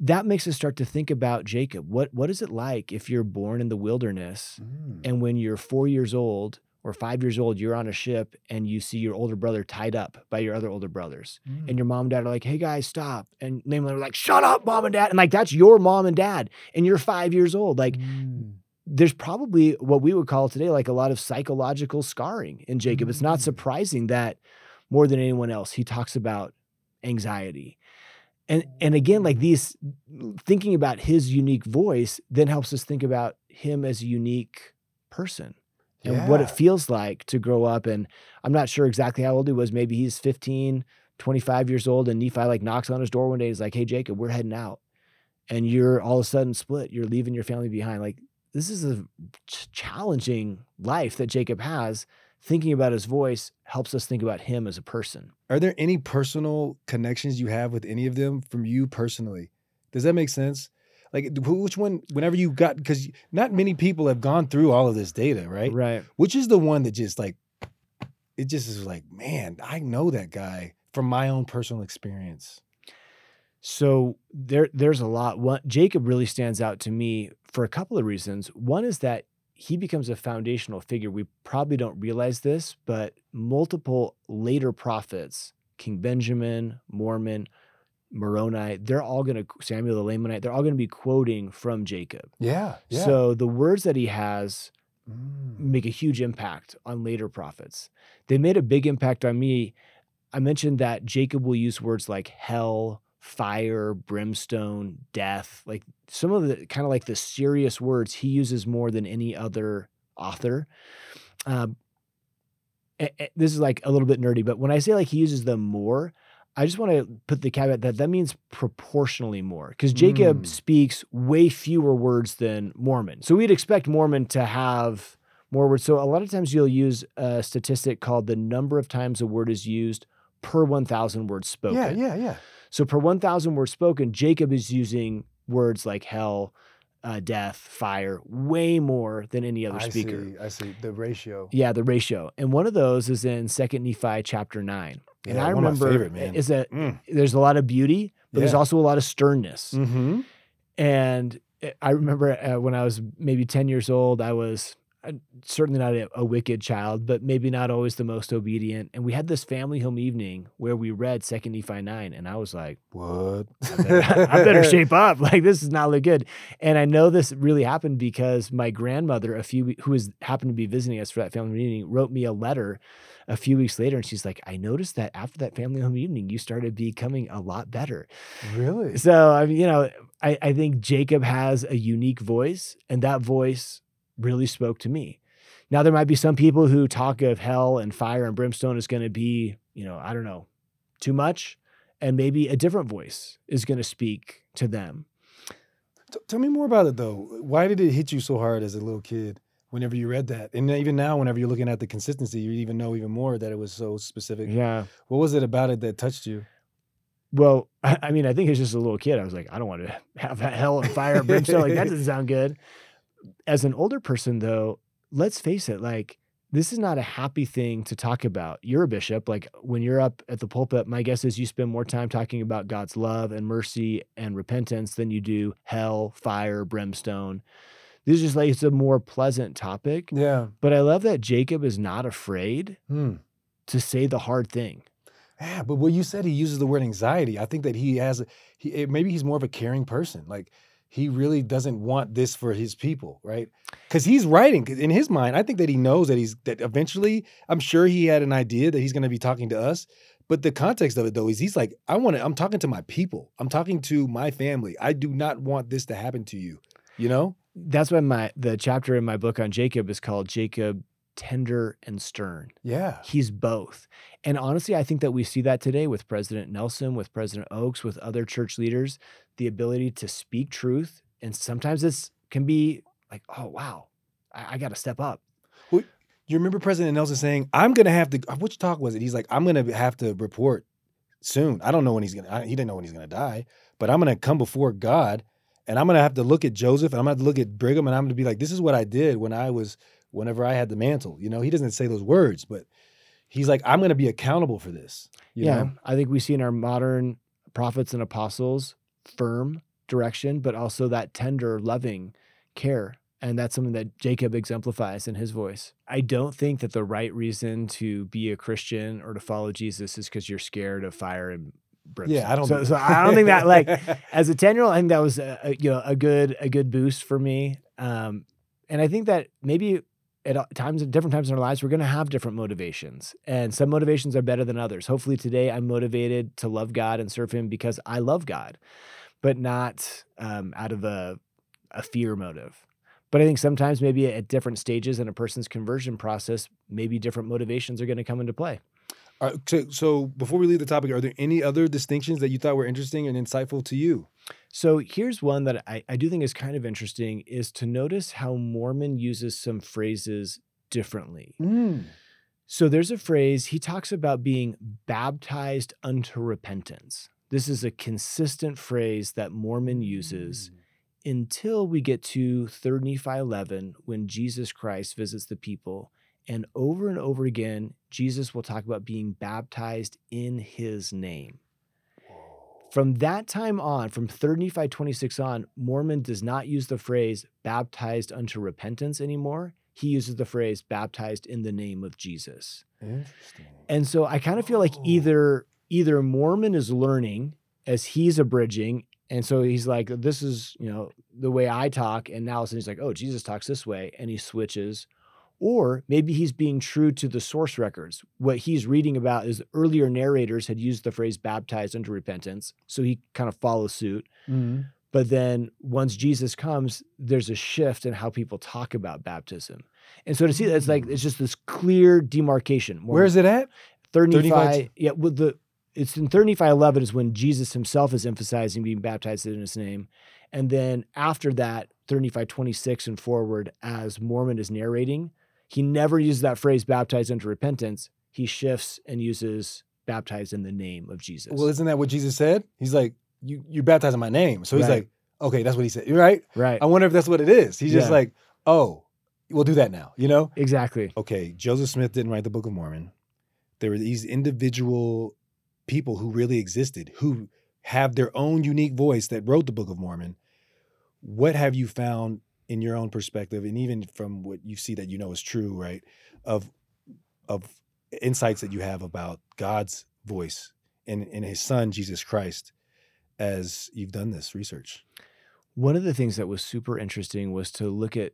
That makes us start to think about Jacob. What, what is it like if you're born in the wilderness and when you're four years old or five years old, you're on a ship and you see your older brother tied up by your other older brothers. And your mom and dad are like, hey guys, stop. And namely, they're like, shut up, mom and dad. And like, that's your mom and dad. And you're five years old. Like, Mm. there's probably what we would call today like a lot of psychological scarring in Jacob. It's not Mm. surprising that more than anyone else, he talks about anxiety. And and again, like these thinking about his unique voice then helps us think about him as a unique person and what it feels like to grow up. And I'm not sure exactly how old he was. Maybe he's 15, 25 years old, and Nephi like knocks on his door one day. He's like, Hey, Jacob, we're heading out. And you're all of a sudden split. You're leaving your family behind. Like, this is a ch- challenging life that Jacob has. Thinking about his voice helps us think about him as a person. Are there any personal connections you have with any of them from you personally? Does that make sense? Like, which one, whenever you got, because not many people have gone through all of this data, right? Right. Which is the one that just like, it just is like, man, I know that guy from my own personal experience. So there, there's a lot. One, Jacob really stands out to me for a couple of reasons. One is that he becomes a foundational figure. We probably don't realize this, but multiple later prophets, King Benjamin, Mormon, Moroni, they're all going to Samuel the Lamanite. They're all going to be quoting from Jacob. Yeah. Yeah. So the words that he has Mm. make a huge impact on later prophets. They made a big impact on me. I mentioned that Jacob will use words like hell, fire, brimstone, death, like some of the kind of like the serious words he uses more than any other author. A- this is like a little bit nerdy, but when I say like he uses them more, I just want to put the caveat that that means proportionally more because Jacob Mm. speaks way fewer words than Mormon. So we'd expect Mormon to have more words. So a lot of times you'll use a statistic called the number of times a word is used per 1,000 words spoken. yeah. Yeah. Yeah. So per 1,000 words spoken, Jacob is using words like hell, uh, death, fire, way more than any other I speaker. see. I see the ratio. Yeah, the ratio. And one of those is in Second Nephi chapter 9. and I one of my remember favorite, is that Mm. there's a lot of beauty, but there's also a lot of sternness. Mm-hmm. And I remember uh, when I was maybe 10 years old, I was Uh, certainly not a, a wicked child, but maybe not always the most obedient. And we had this family home evening where we read Second Nephi 9. And I was like, What? I better, I better shape up. Like this is not look good. And I know this really happened because my grandmother, a few who was happened to be visiting us for that family meeting, wrote me a letter a few weeks later, and she's like, "I noticed that after that family home evening, you started becoming a lot better." Really? So I mean, you know, I, I think Jacob has a unique voice, and that voice really spoke to me. Now there might be some people who talk of hell and fire and brimstone is going to be, you know, I don't know, too much, and maybe a different voice is going to speak to them. T- tell me more about it though. Why did it hit you so hard as a little kid whenever you read that. And even now, whenever you're looking at the consistency, you even know even more that it was so specific. Yeah. What was it about it that touched you? Well, I I mean, I think as just a little kid, I was like, I don't want to have hell and fire and brimstone. Like that doesn't sound good. As an older person, though, let's face it, like this is not a happy thing to talk about. You're a bishop. Like when you're up at the pulpit, my guess is you spend more time talking about God's love and mercy and repentance than you do hell, fire, brimstone. This is just like it's a more pleasant topic. Yeah. But I love that Jacob is not afraid Hmm. to say the hard thing. Yeah, but what you said, he uses the word anxiety. I think that he has, he eh, maybe he's more of a caring person. Like he really doesn't want this for his people, right? Because he's writing in his mind. I think that he knows that he's that eventually. I'm sure he had an idea that he's going to be talking to us. But the context of it though is he's like, I want to. I'm talking to my people. I'm talking to my family. I do not want this to happen to you. You know? that's why my the chapter in my book on Jacob is called Jacob tender and stern. Yeah. He's both. And honestly, I think that we see that today with President Nelson, with President Oaks, with other church leaders, the ability to speak truth. And sometimes this can be like, oh wow, I, I got to step up. You remember President Nelson saying, "I'm going to have to." Which talk was it? He's like, "I'm going to have to report soon. I don't know when he's going to. He didn't know when he's going to die, but I'm going to come before God, and I'm going to have to look at Joseph, and I'm going to look at Brigham, and I'm going to be like, this is what I did when I was, whenever I had the mantle. You know, he doesn't say those words, but he's like, I'm going to be accountable for this. You yeah. know? I think we see in our modern prophets and apostles firm direction, but also that tender, loving care. And that's something that Jacob exemplifies in his voice. I don't think that the right reason to be a Christian or to follow Jesus is because you're scared of fire and brimstone. Yeah, I don't. So, so I don't think that like as a ten year old, I think that was a, a, you know a good a good boost for me. Um, and I think that maybe at times at different times in our lives we're going to have different motivations, and some motivations are better than others. Hopefully today I'm motivated to love God and serve Him because I love God, but not um, out of a a fear motive. But I think sometimes maybe at different stages in a person's conversion process, maybe different motivations are going to come into play. Right, so, so before we leave the topic, are there any other distinctions that you thought were interesting and insightful to you? So here's one that I, I do think is kind of interesting is to notice how Mormon uses some phrases differently. Mm. So there's a phrase he talks about being baptized unto repentance. This is a consistent phrase that Mormon uses mm. until we get to 3 Nephi 11 when Jesus Christ visits the people. And over and over again, Jesus will talk about being baptized in his name. From that time on, from 3 Nephi 26 on, Mormon does not use the phrase baptized unto repentance anymore. He uses the phrase baptized in the name of Jesus. Interesting. And so I kind of feel like either either Mormon is learning as he's abridging, and so he's like, "This is you know the way I talk," and now all of a sudden he's like, "Oh, Jesus talks this way," and he switches. Or maybe he's being true to the source records. What he's reading about is earlier narrators had used the phrase baptized unto repentance. So he kind of follows suit. Mm-hmm. But then once Jesus comes, there's a shift in how people talk about baptism. And so to see that, it's like, it's mm. just this clear demarcation. More Where is it at? Third 30 Nephi, Nephi- yeah, with the it's in third Nephi 11 is when Jesus himself is emphasizing being baptized in his name. And then after that, third Nephi 26 and forward, as Mormon is narrating, he never uses that phrase baptized into repentance. He shifts and uses baptized in the name of Jesus. Well, isn't that what Jesus said? He's like, you you baptize in my name. So he's Right. like, okay, that's what he said. You're right. right. I wonder if that's what it is. He's just Yeah. like, oh, we'll do that now. You know? Exactly. Okay, Joseph Smith didn't write the Book of Mormon. There were these individual people who really existed who have their own unique voice that wrote the Book of Mormon. What have you found in your own perspective, and even from what you see that you know is true, right? Of of insights that you have about God's voice in in His Son Jesus Christ, as you've done this research. One of the things that was super interesting was to look at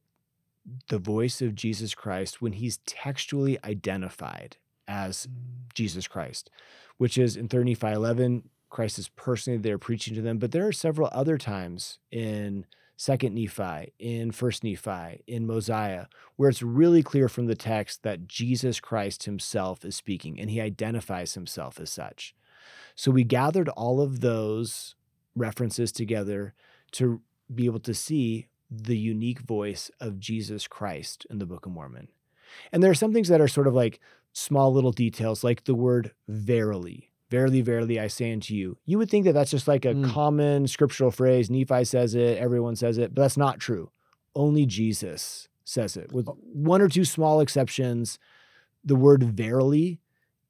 the voice of Jesus Christ when he's textually identified as Jesus Christ, which is in 3 Nephi 11, Christ is personally there preaching to them. But there are several other times in Second Nephi, in First Nephi, in Mosiah, where it's really clear from the text that Jesus Christ himself is speaking and he identifies himself as such. So we gathered all of those references together to be able to see the unique voice of Jesus Christ in the Book of Mormon. And there are some things that are sort of like small little details, like the word verily. Verily, verily, I say unto you. You would think that that's just like a Mm. common scriptural phrase. Nephi says it, everyone says it, but that's not true. Only Jesus says it. With one or two small exceptions, the word verily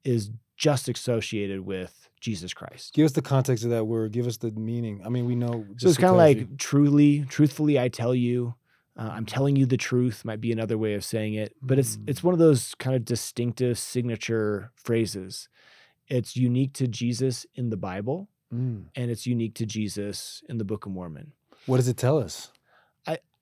is just associated with Jesus Christ. Give us the context of that word. Give us the meaning. I mean, we know. So it's kind of like truly, truthfully, I tell you. Uh, I'm telling you the truth might be another way of saying it, but it's it's one of those kind of distinctive signature phrases. It's unique to Jesus in the Bible, Mm. and it's unique to Jesus in the Book of Mormon. What does it tell us?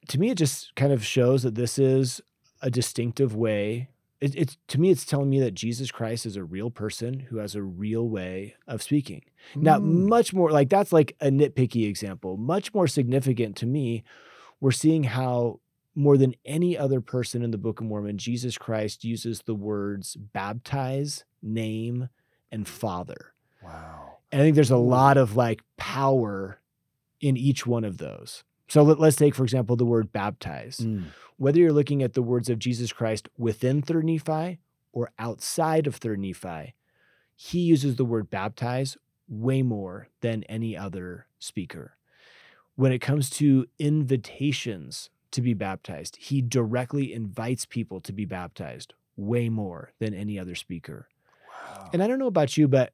To me, it just kind of shows that this is a distinctive way. It, it's to me, it's telling me that Jesus Christ is a real person who has a real way of speaking. Now, Mm. much more like that's like a nitpicky example. Much more significant to me, we're seeing how more than any other person in the Book of Mormon, Jesus Christ uses the words baptize, name, and father. Wow. And I think there's a lot of like power in each one of those. So let, us take, for example, the word baptize. Mm. Whether you're looking at the words of Jesus Christ within Third Nephi or outside of Third Nephi, he uses the word baptize way more than any other speaker. When it comes to invitations to be baptized, he directly invites people to be baptized way more than any other speaker. Wow. And I don't know about you, but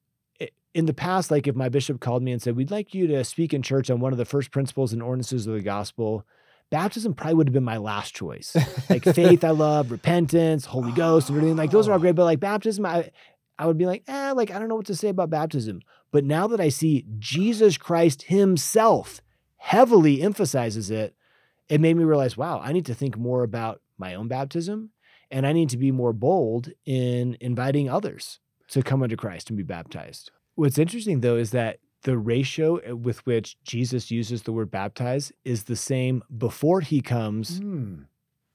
in the past, like if my bishop called me and said, We'd like you to speak in church on one of the first principles and ordinances of the gospel, baptism probably would have been my last choice. Like faith, I love, repentance, Holy Ghost, and everything. Like those are all great, but like baptism, I, I would be like, eh, like I don't know what to say about baptism. But now that I see Jesus Christ Himself heavily emphasizes it, it made me realize, wow, I need to think more about my own baptism and I need to be more bold in inviting others to come unto Christ and be baptized. What's interesting though is that the ratio with which Jesus uses the word baptize is the same before he comes Mm.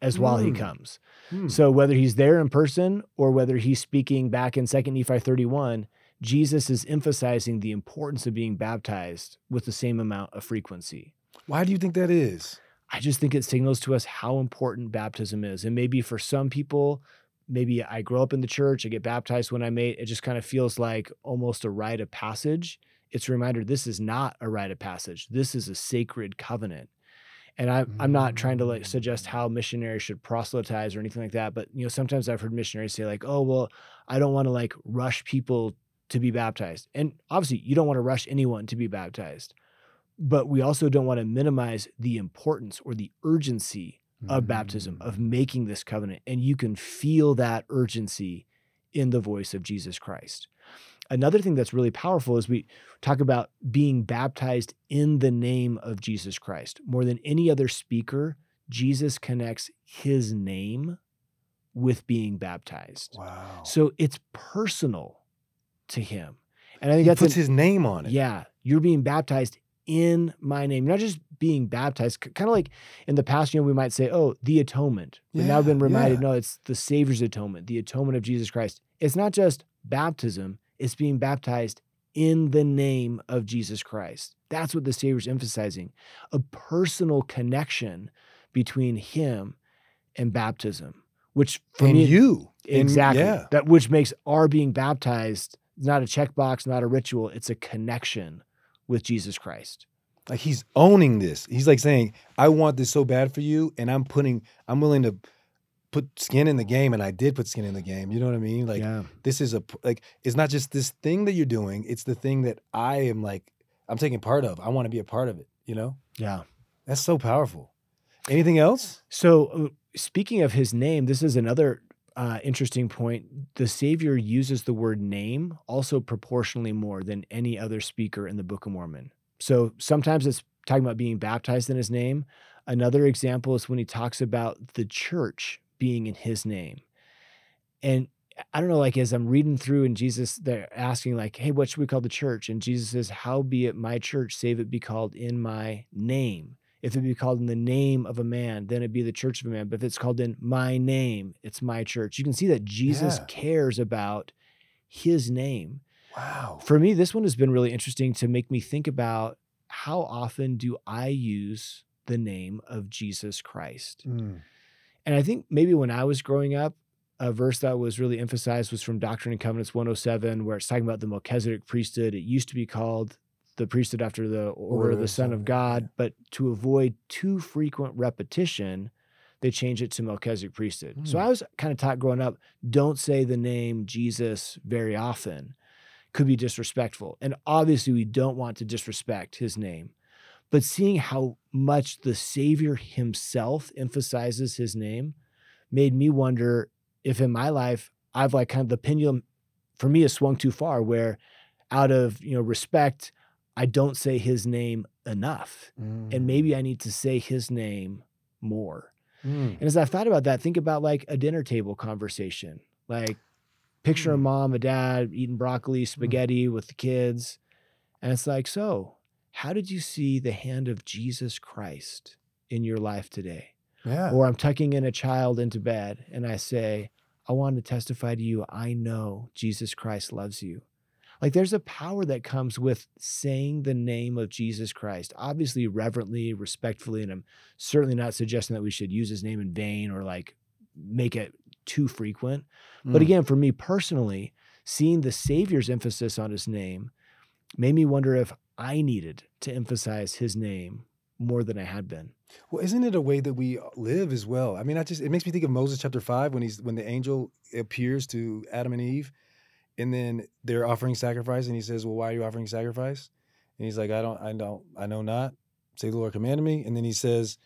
as while he Mm. comes. Mm. So whether he's there in person or whether he's speaking back in 2nd Nephi 31, Jesus is emphasizing the importance of being baptized with the same amount of frequency. Why do you think that is? I just think it signals to us how important baptism is. And maybe for some people, maybe I grow up in the church, I get baptized when I'm eight. It just kind of feels like almost a rite of passage. It's a reminder this is not a rite of passage. This is a sacred covenant. And I'm, I'm not trying to like suggest mm. how missionaries should proselytize or anything like that. But, you know, sometimes I've heard missionaries say, like, oh, well, I don't want to like rush people to be baptized. And obviously, you don't want to rush anyone to be baptized. But we also don't want to minimize the importance or the urgency of baptism, Mm. of making this covenant. And you can feel that urgency in the voice of Jesus Christ. Another thing that's really powerful is we talk about being baptized in the name of Jesus Christ. More than any other speaker, Jesus connects his name with being baptized. Wow. So it's personal to him. And I think he that's puts an- his name on it. yeah, you're being baptized in my name. You're not just being baptized, kind of like in the past, you know, we might say, oh, the atonement. We've now Yeah, been reminded, yeah. no, it's the Savior's atonement, the atonement of Jesus Christ. It's not just baptism, it's being baptized in the name of Jesus Christ. That's what the Savior's emphasizing a personal connection between him and baptism, which for and me, you. Exactly. yeah. That which makes our being baptized not a checkbox, not a ritual. It's a connection with Jesus Christ. Like he's owning this. He's like saying, I want this so bad for you, and I'm putting, I'm willing to put skin in the game, and I did put skin in the game. You know what I mean? Like yeah. this is a like it's not just this thing that you're doing, it's the thing that I am like I'm taking part of. I want to be a part of it, you know? Yeah. That's so powerful. Anything else? So, uh, speaking of his name, this is another uh, interesting point. The Savior uses the word name also proportionally more than any other speaker in the Book of Mormon. So, sometimes it's talking about being baptized in his name. Another example is when he talks about the church being in his name. And I don't know, like as I'm reading through and Jesus, they're asking, like, hey, what should we call the church? And Jesus says, How be it my church, save it be called in my name. If it be called in the name of a man, then it be the church of a man. But if it's called in my name, it's my church. You can see that Jesus Yeah. cares about his name. Wow. For me, this one has been really interesting to make me think about how often do I use the name of Jesus Christ. Mm. And I think maybe when I was growing up, a verse that was really emphasized was from Doctrine and Covenants 107, where it's talking about the Melchizedek priesthood. It used to be called the priesthood after the order of the Son of God, but to avoid too frequent repetition, they changed it to Melchizedek priesthood. So Hmm. I was kind of taught growing up, don't say the name Jesus very often. Could be disrespectful. And obviously, we don't want to disrespect his name. But seeing how much the Savior himself emphasizes his name made me wonder if in my life I've like kind of the pendulum for me has swung too far where out of you know respect I don't say his name enough Mm. and maybe I need to say his name more. Mm. And as I've thought about that, think about like a dinner table conversation. Like picture a Mm. mom, a dad eating broccoli, spaghetti with the kids. And it's like, so how did you see the hand of Jesus Christ in your life today? Yeah. Or I'm tucking in a child into bed and I say, I want to testify to you, I know Jesus Christ loves you. Like there's a power that comes with saying the name of Jesus Christ, obviously reverently, respectfully. And I'm certainly not suggesting that we should use his name in vain or like make it too frequent. But Mm. again, for me personally, seeing the Savior's emphasis on his name made me wonder if I needed to emphasize his name more than I had been. Well, isn't it a way that we live as well? I mean, I just it makes me think of Moses chapter five when he's when the angel appears to Adam and Eve, and then they're offering sacrifice, and he says, "Well, why are you offering sacrifice?" And he's like, "I don't, I don't, I know not. Say the Lord commanded me." And then he says,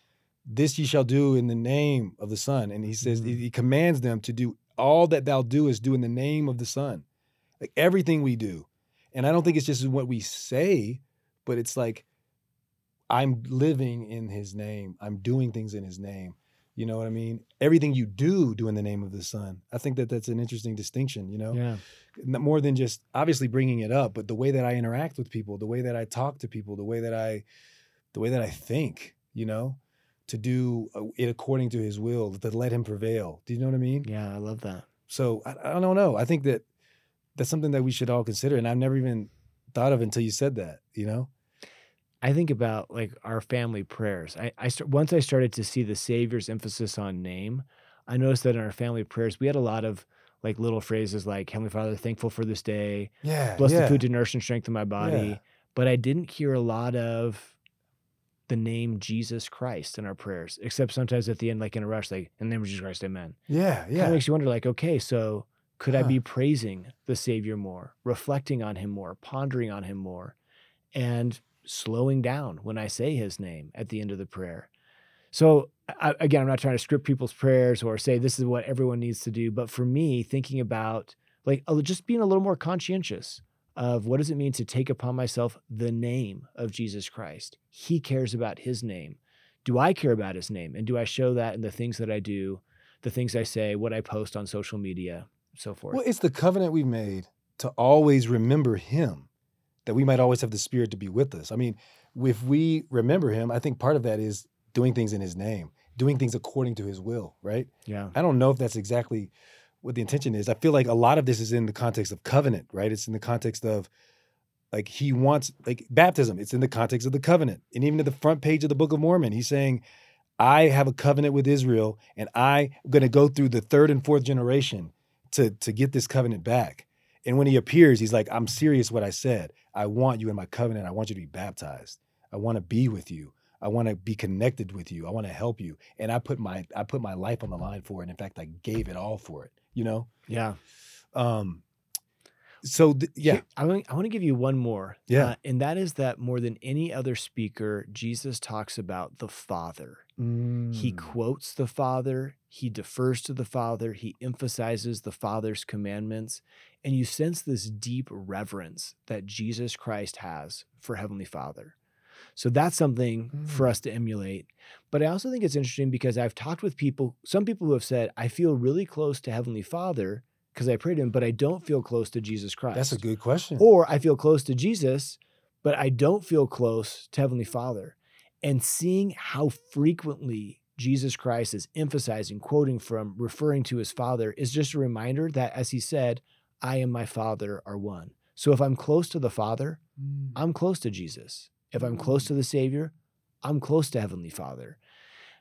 "This ye shall do in the name of the Son." And he says Mhm. he he commands them to do all that thou doest do in the name of the Son, like everything we do. And I don't think it's just what we say, but it's like I'm living in his name. I'm doing things in his name. You know what I mean? Everything you do, do in the name of the Son. I think that that's an interesting distinction, you know? Yeah. More than just obviously bringing it up, but the way that I interact with people, the way that I talk to people, the way that I the way that I think, you know, to do uh, it according to his will, to let him prevail. Do you know what I mean? Yeah, I love that. So I, I don't know. I think that that's something that we should all consider. And I've never even thought of until you said that, you know? I think about like our family prayers. I, I start, once I started to see the Savior's emphasis on name, I noticed that in our family prayers we had a lot of like little phrases like Heavenly Father, thankful for this day, Yeah. bless yeah. the food to nourish and strengthen my body. Yeah. But I didn't hear a lot of the name Jesus Christ in our prayers, except sometimes at the end, like in a rush, like in the name of Jesus Christ, Amen. Yeah. yeah. Kind of makes you wonder, like, okay, so could I be praising the Savior more, reflecting on Him more, pondering on Him more, and slowing down when I say His name at the end of the prayer? So I, again, I'm not trying to script people's prayers or say this is what everyone needs to do, but for me, thinking about like just being a little more conscientious of what does it mean to take upon myself the name of Jesus Christ? He cares about His name. Do I care about His name, and do I show that in the things that I do? the things I say, what I post on social media, so forth. Well, it's the covenant we've made to always remember him, that we might always have the spirit to be with us. I mean, if we remember him, I think part of that is doing things in his name, doing things according to his will, right? yeah. I don't know if that's exactly what the intention is. I feel like a lot of this is in the context of covenant, right? It's in the context of like he wants like baptism. It's in the context of the covenant. And even at the front page of the Book of Mormon, he's saying, I have a covenant with Israel, and I'm gonna go through the third and fourth generation to to get this covenant back. And when he appears, he's like, I'm serious what I said. I want you in my covenant. I want you to be baptized. I want to be with you. I want to be connected with you. I want to help you. And I put my I put my life on the line for it. In fact, I gave it all for it. You know. Yeah. Um. So th- yeah, I want, I want to give you one more. Yeah. Uh, and that is that more than any other speaker, Jesus talks about the Father. He Mm. quotes the Father, he defers to the Father, he emphasizes the Father's commandments, and you sense this deep reverence that Jesus Christ has for Heavenly Father. So that's something for Mm. us to emulate. But I also think it's interesting because I've talked with people, some people who have said, I feel really close to Heavenly Father because I prayed to him, but I don't feel close to Jesus Christ. that's a good question. Or I feel close to Jesus, but I don't feel close to Heavenly Father. And seeing how frequently Jesus Christ is emphasizing, quoting from, referring to his Father is just a reminder that, as he said, I and my Father are one. So if I'm close to the Father, Mm. I'm close to Jesus. If I'm close to the Savior, I'm close to Heavenly Father.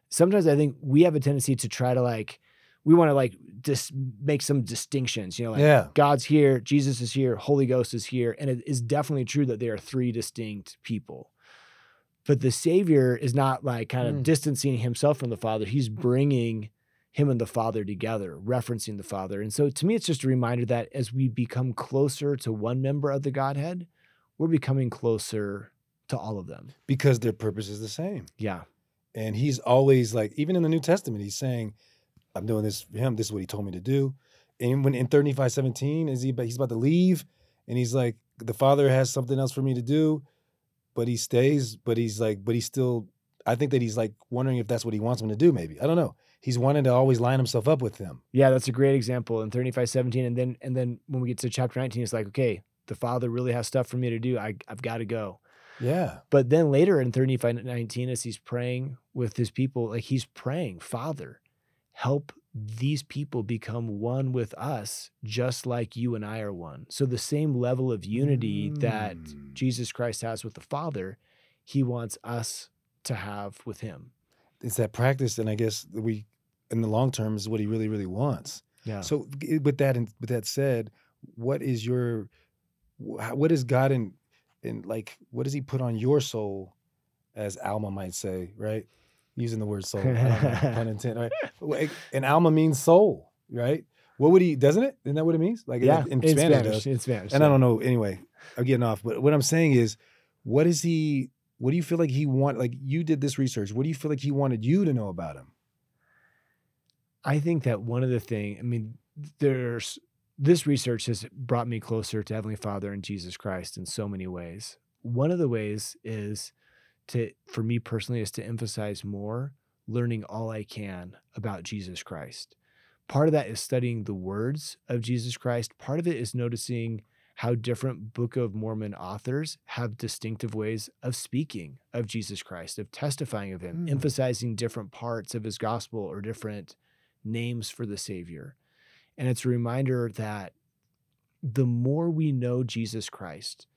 Sometimes I think we have a tendency to try to like, we want to like just make some distinctions, you know, like yeah. God's here, Jesus is here, Holy Ghost is here. And it is definitely true that they are three distinct people. But the Savior is not like kind of Mm. distancing himself from the Father. He's bringing him and the Father together, referencing the Father. And so to me, it's just a reminder that as we become closer to one member of the Godhead, we're becoming closer to all of them. Because their purpose is the same. Yeah. And he's always like, even in the New Testament, he's saying, I'm doing this for him. This is what he told me to do. And when in 3 Nephi 17, is he but he's about to leave, and he's like, the father has something else for me to do, but he stays, but he's like, but he's still, I think that he's like wondering if that's what he wants him to do, maybe. I don't know. He's wanting to always line himself up with them. Yeah, that's a great example in 3 Nephi 17. And then and then when we get to chapter 19, it's like, okay, the Father really has stuff for me to do. I, I've got to go. Yeah. But then later in 3 Nephi 19, as he's praying with his people, like he's praying, Father, help these people become one with us, just like you and I are one. So the same level of unity that Mm. Jesus Christ has with the Father, he wants us to have with him. It's that practice, and I guess that we, in the long term, is what he really, really wants. Yeah. So with that and with that said, what is your what is God in in like what does he put on your soul as Alma might say, right? Using the word soul. Pun intended, right? And Alma means soul, right? What would he doesn't it? Isn't that what it means? Like yeah, in, Spanish, it does. in Spanish. And I don't know anyway, I'm getting off, but what I'm saying is what is he what do you feel like he want like you did this research. What do you feel like he wanted you to know about him? I think that one of the thing, I mean, there's this research has brought me closer to Heavenly Father and Jesus Christ in so many ways. One of the ways is to, for me personally, is to emphasize more learning all I can about Jesus Christ. Part of that is studying the words of Jesus Christ. Part of it is noticing how different Book of Mormon authors have distinctive ways of speaking of Jesus Christ, of testifying of him, Hmm. emphasizing different parts of his gospel or different names for the Savior. And it's a reminder that the more we know Jesus Christ,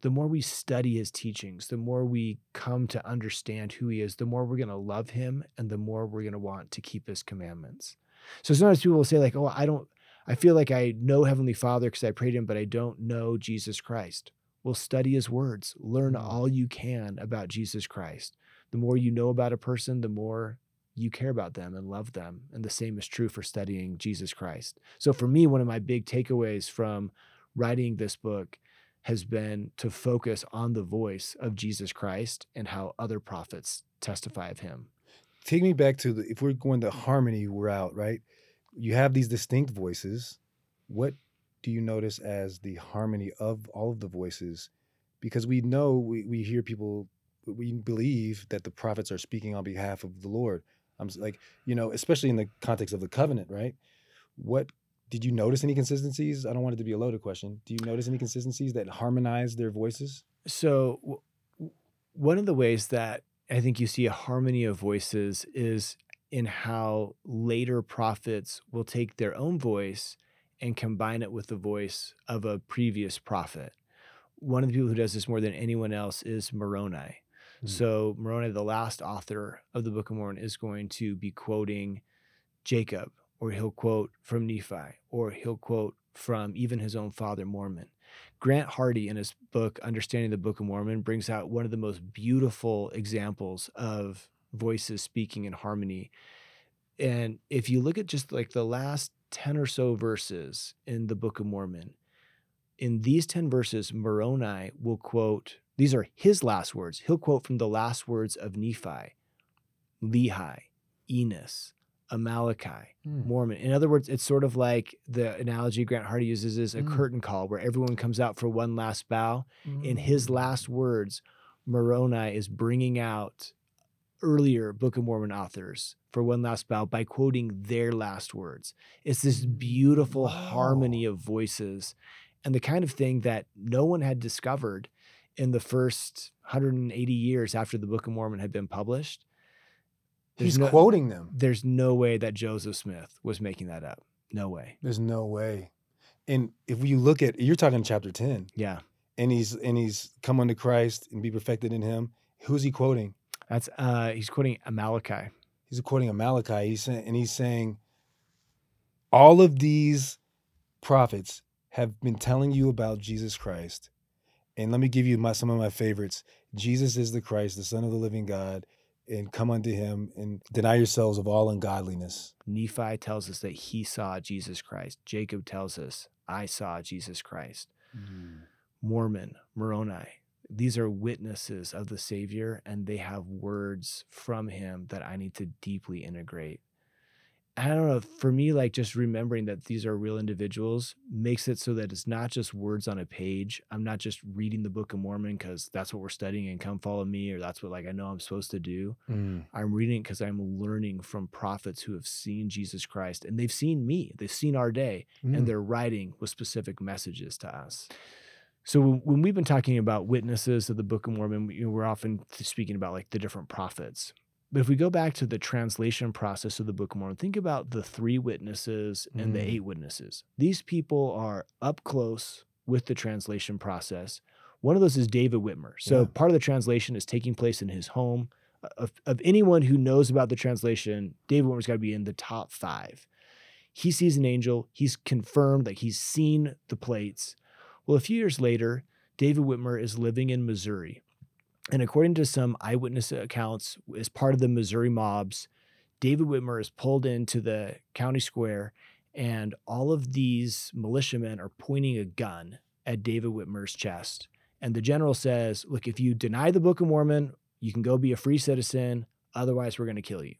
the more we study his teachings, the more we come to understand who he is, the more we're going to love him and the more we're going to want to keep his commandments. So sometimes people will say, like, oh, I don't, I feel like I know Heavenly Father because I prayed him, but I don't know Jesus Christ. Well, study his words, learn Mm. all you can about Jesus Christ. The more you know about a person, the more you care about them and love them. And the same is true for studying Jesus Christ. So for me, one of my big takeaways from writing this book has been to focus on the voice of Jesus Christ and how other prophets testify of him. take me back to the if we're going the harmony route, right? You have these distinct voices. What do you notice as the harmony of all of the voices? Because we know we, we hear people we believe that the prophets are speaking on behalf of the Lord. I'm like, you know, especially in the context of the covenant, right? What did you notice any consistencies? I don't want it to be a loaded question. Do you notice any consistencies that harmonize their voices? So, w- one of the ways that I think you see a harmony of voices is in how later prophets will take their own voice and combine it with the voice of a previous prophet. One of the people who does this more than anyone else is Moroni. Hmm. So, Moroni, the last author of the Book of Mormon, is going to be quoting Jacob, or he'll quote from Nephi, or he'll quote from even his own father, Mormon. Grant Hardy, in his book, Understanding the Book of Mormon, brings out one of the most beautiful examples of voices speaking in harmony. And if you look at just like the last 10 or so verses in the Book of Mormon, in these 10 verses, Moroni will quote, these are his last words. He'll quote from the last words of Nephi, Lehi, Enos, Amaleki, Hmm. Mormon. In other words, it's sort of like the analogy Grant Hardy uses is a Mm. curtain call where everyone comes out for one last bow. In his Mm. last words, Moroni is bringing out earlier Book of Mormon authors for one last bow by quoting their last words. It's this beautiful harmony of voices and the kind of thing that no one had discovered in the first 180 years after the Book of Mormon had been published. There's He's no- quoting them. There's no way that Joseph Smith was making that up. No way. There's no way. And if you look at you're talking chapter 10, Yeah. and he's and he's come unto Christ and be perfected in him. Who's he quoting? That's uh he's quoting Malachi. He's quoting Malachi. He's saying, and he's saying, all of these prophets have been telling you about Jesus Christ. And let me give you my, some of my favorites. Jesus is the Christ, the Son of the living God, and come unto him and deny yourselves of all ungodliness. Nephi tells us that he saw Jesus Christ. Jacob tells us, I saw Jesus Christ. Mormon, Moroni, these are witnesses of the Savior, and they have words from him that I need to deeply integrate. I don't know. For me, like just remembering that these are real individuals makes it so that it's not just words on a page. I'm not just reading the Book of Mormon because that's what we're studying and come follow me, or that's what like I know I'm supposed to do. Mm. I'm reading because I'm learning from prophets who have seen Jesus Christ and they've seen me, they've seen our day, Mm. and they're writing with specific messages to us. So when, we've been talking about witnesses of the Book of Mormon, we- you know, we're often speaking about like the different prophets. But if we go back to the translation process of the Book of Mormon, think about the three witnesses and the Mm. eight witnesses. These people are up close with the translation process. One of those is David Whitmer. So Yeah. part of the translation is taking place in his home. Of, of anyone who knows about the translation, David Whitmer's got to be in the top five. He sees an angel. He's confirmed that he's seen the plates. Well, a few years later, David Whitmer is living in Missouri. And according to some eyewitness accounts, as part of the Missouri mobs, David Whitmer is pulled into the county square, and all of these militiamen are pointing a gun at David Whitmer's chest. And the general says, Look, if you deny the Book of Mormon, you can go be a free citizen. Otherwise, we're going to kill you.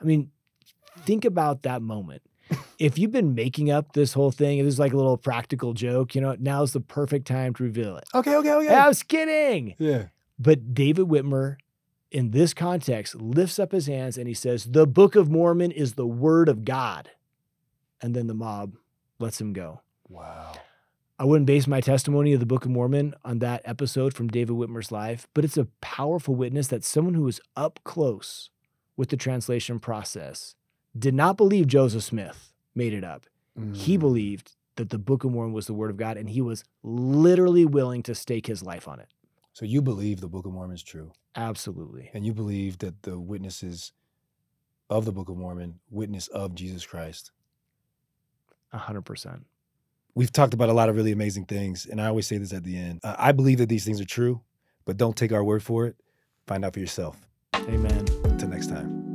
I mean, think about that moment. If you've been making up this whole thing, it is like a little practical joke, you know, now's the perfect time to reveal it. Okay, okay, okay. I was kidding. Yeah. But David Whitmer, in this context, lifts up his hands and he says, The Book of Mormon is the word of God. And then the mob lets him go. Wow. I wouldn't base my testimony of the Book of Mormon on that episode from David Whitmer's life, but it's a powerful witness that someone who was up close with the translation process did not believe Joseph Smith made it up. He Mm. believed that the Book of Mormon was the word of God, and he was literally willing to stake his life on it. So you believe the Book of Mormon is true, Absolutely. and you believe that the witnesses of the Book of Mormon witness of Jesus Christ. A hundred percent. We've talked about a lot of really amazing things, and I always say this at the end. Uh, I believe that these things are true, but don't take our word for it. Find out for yourself. Amen. Until next time.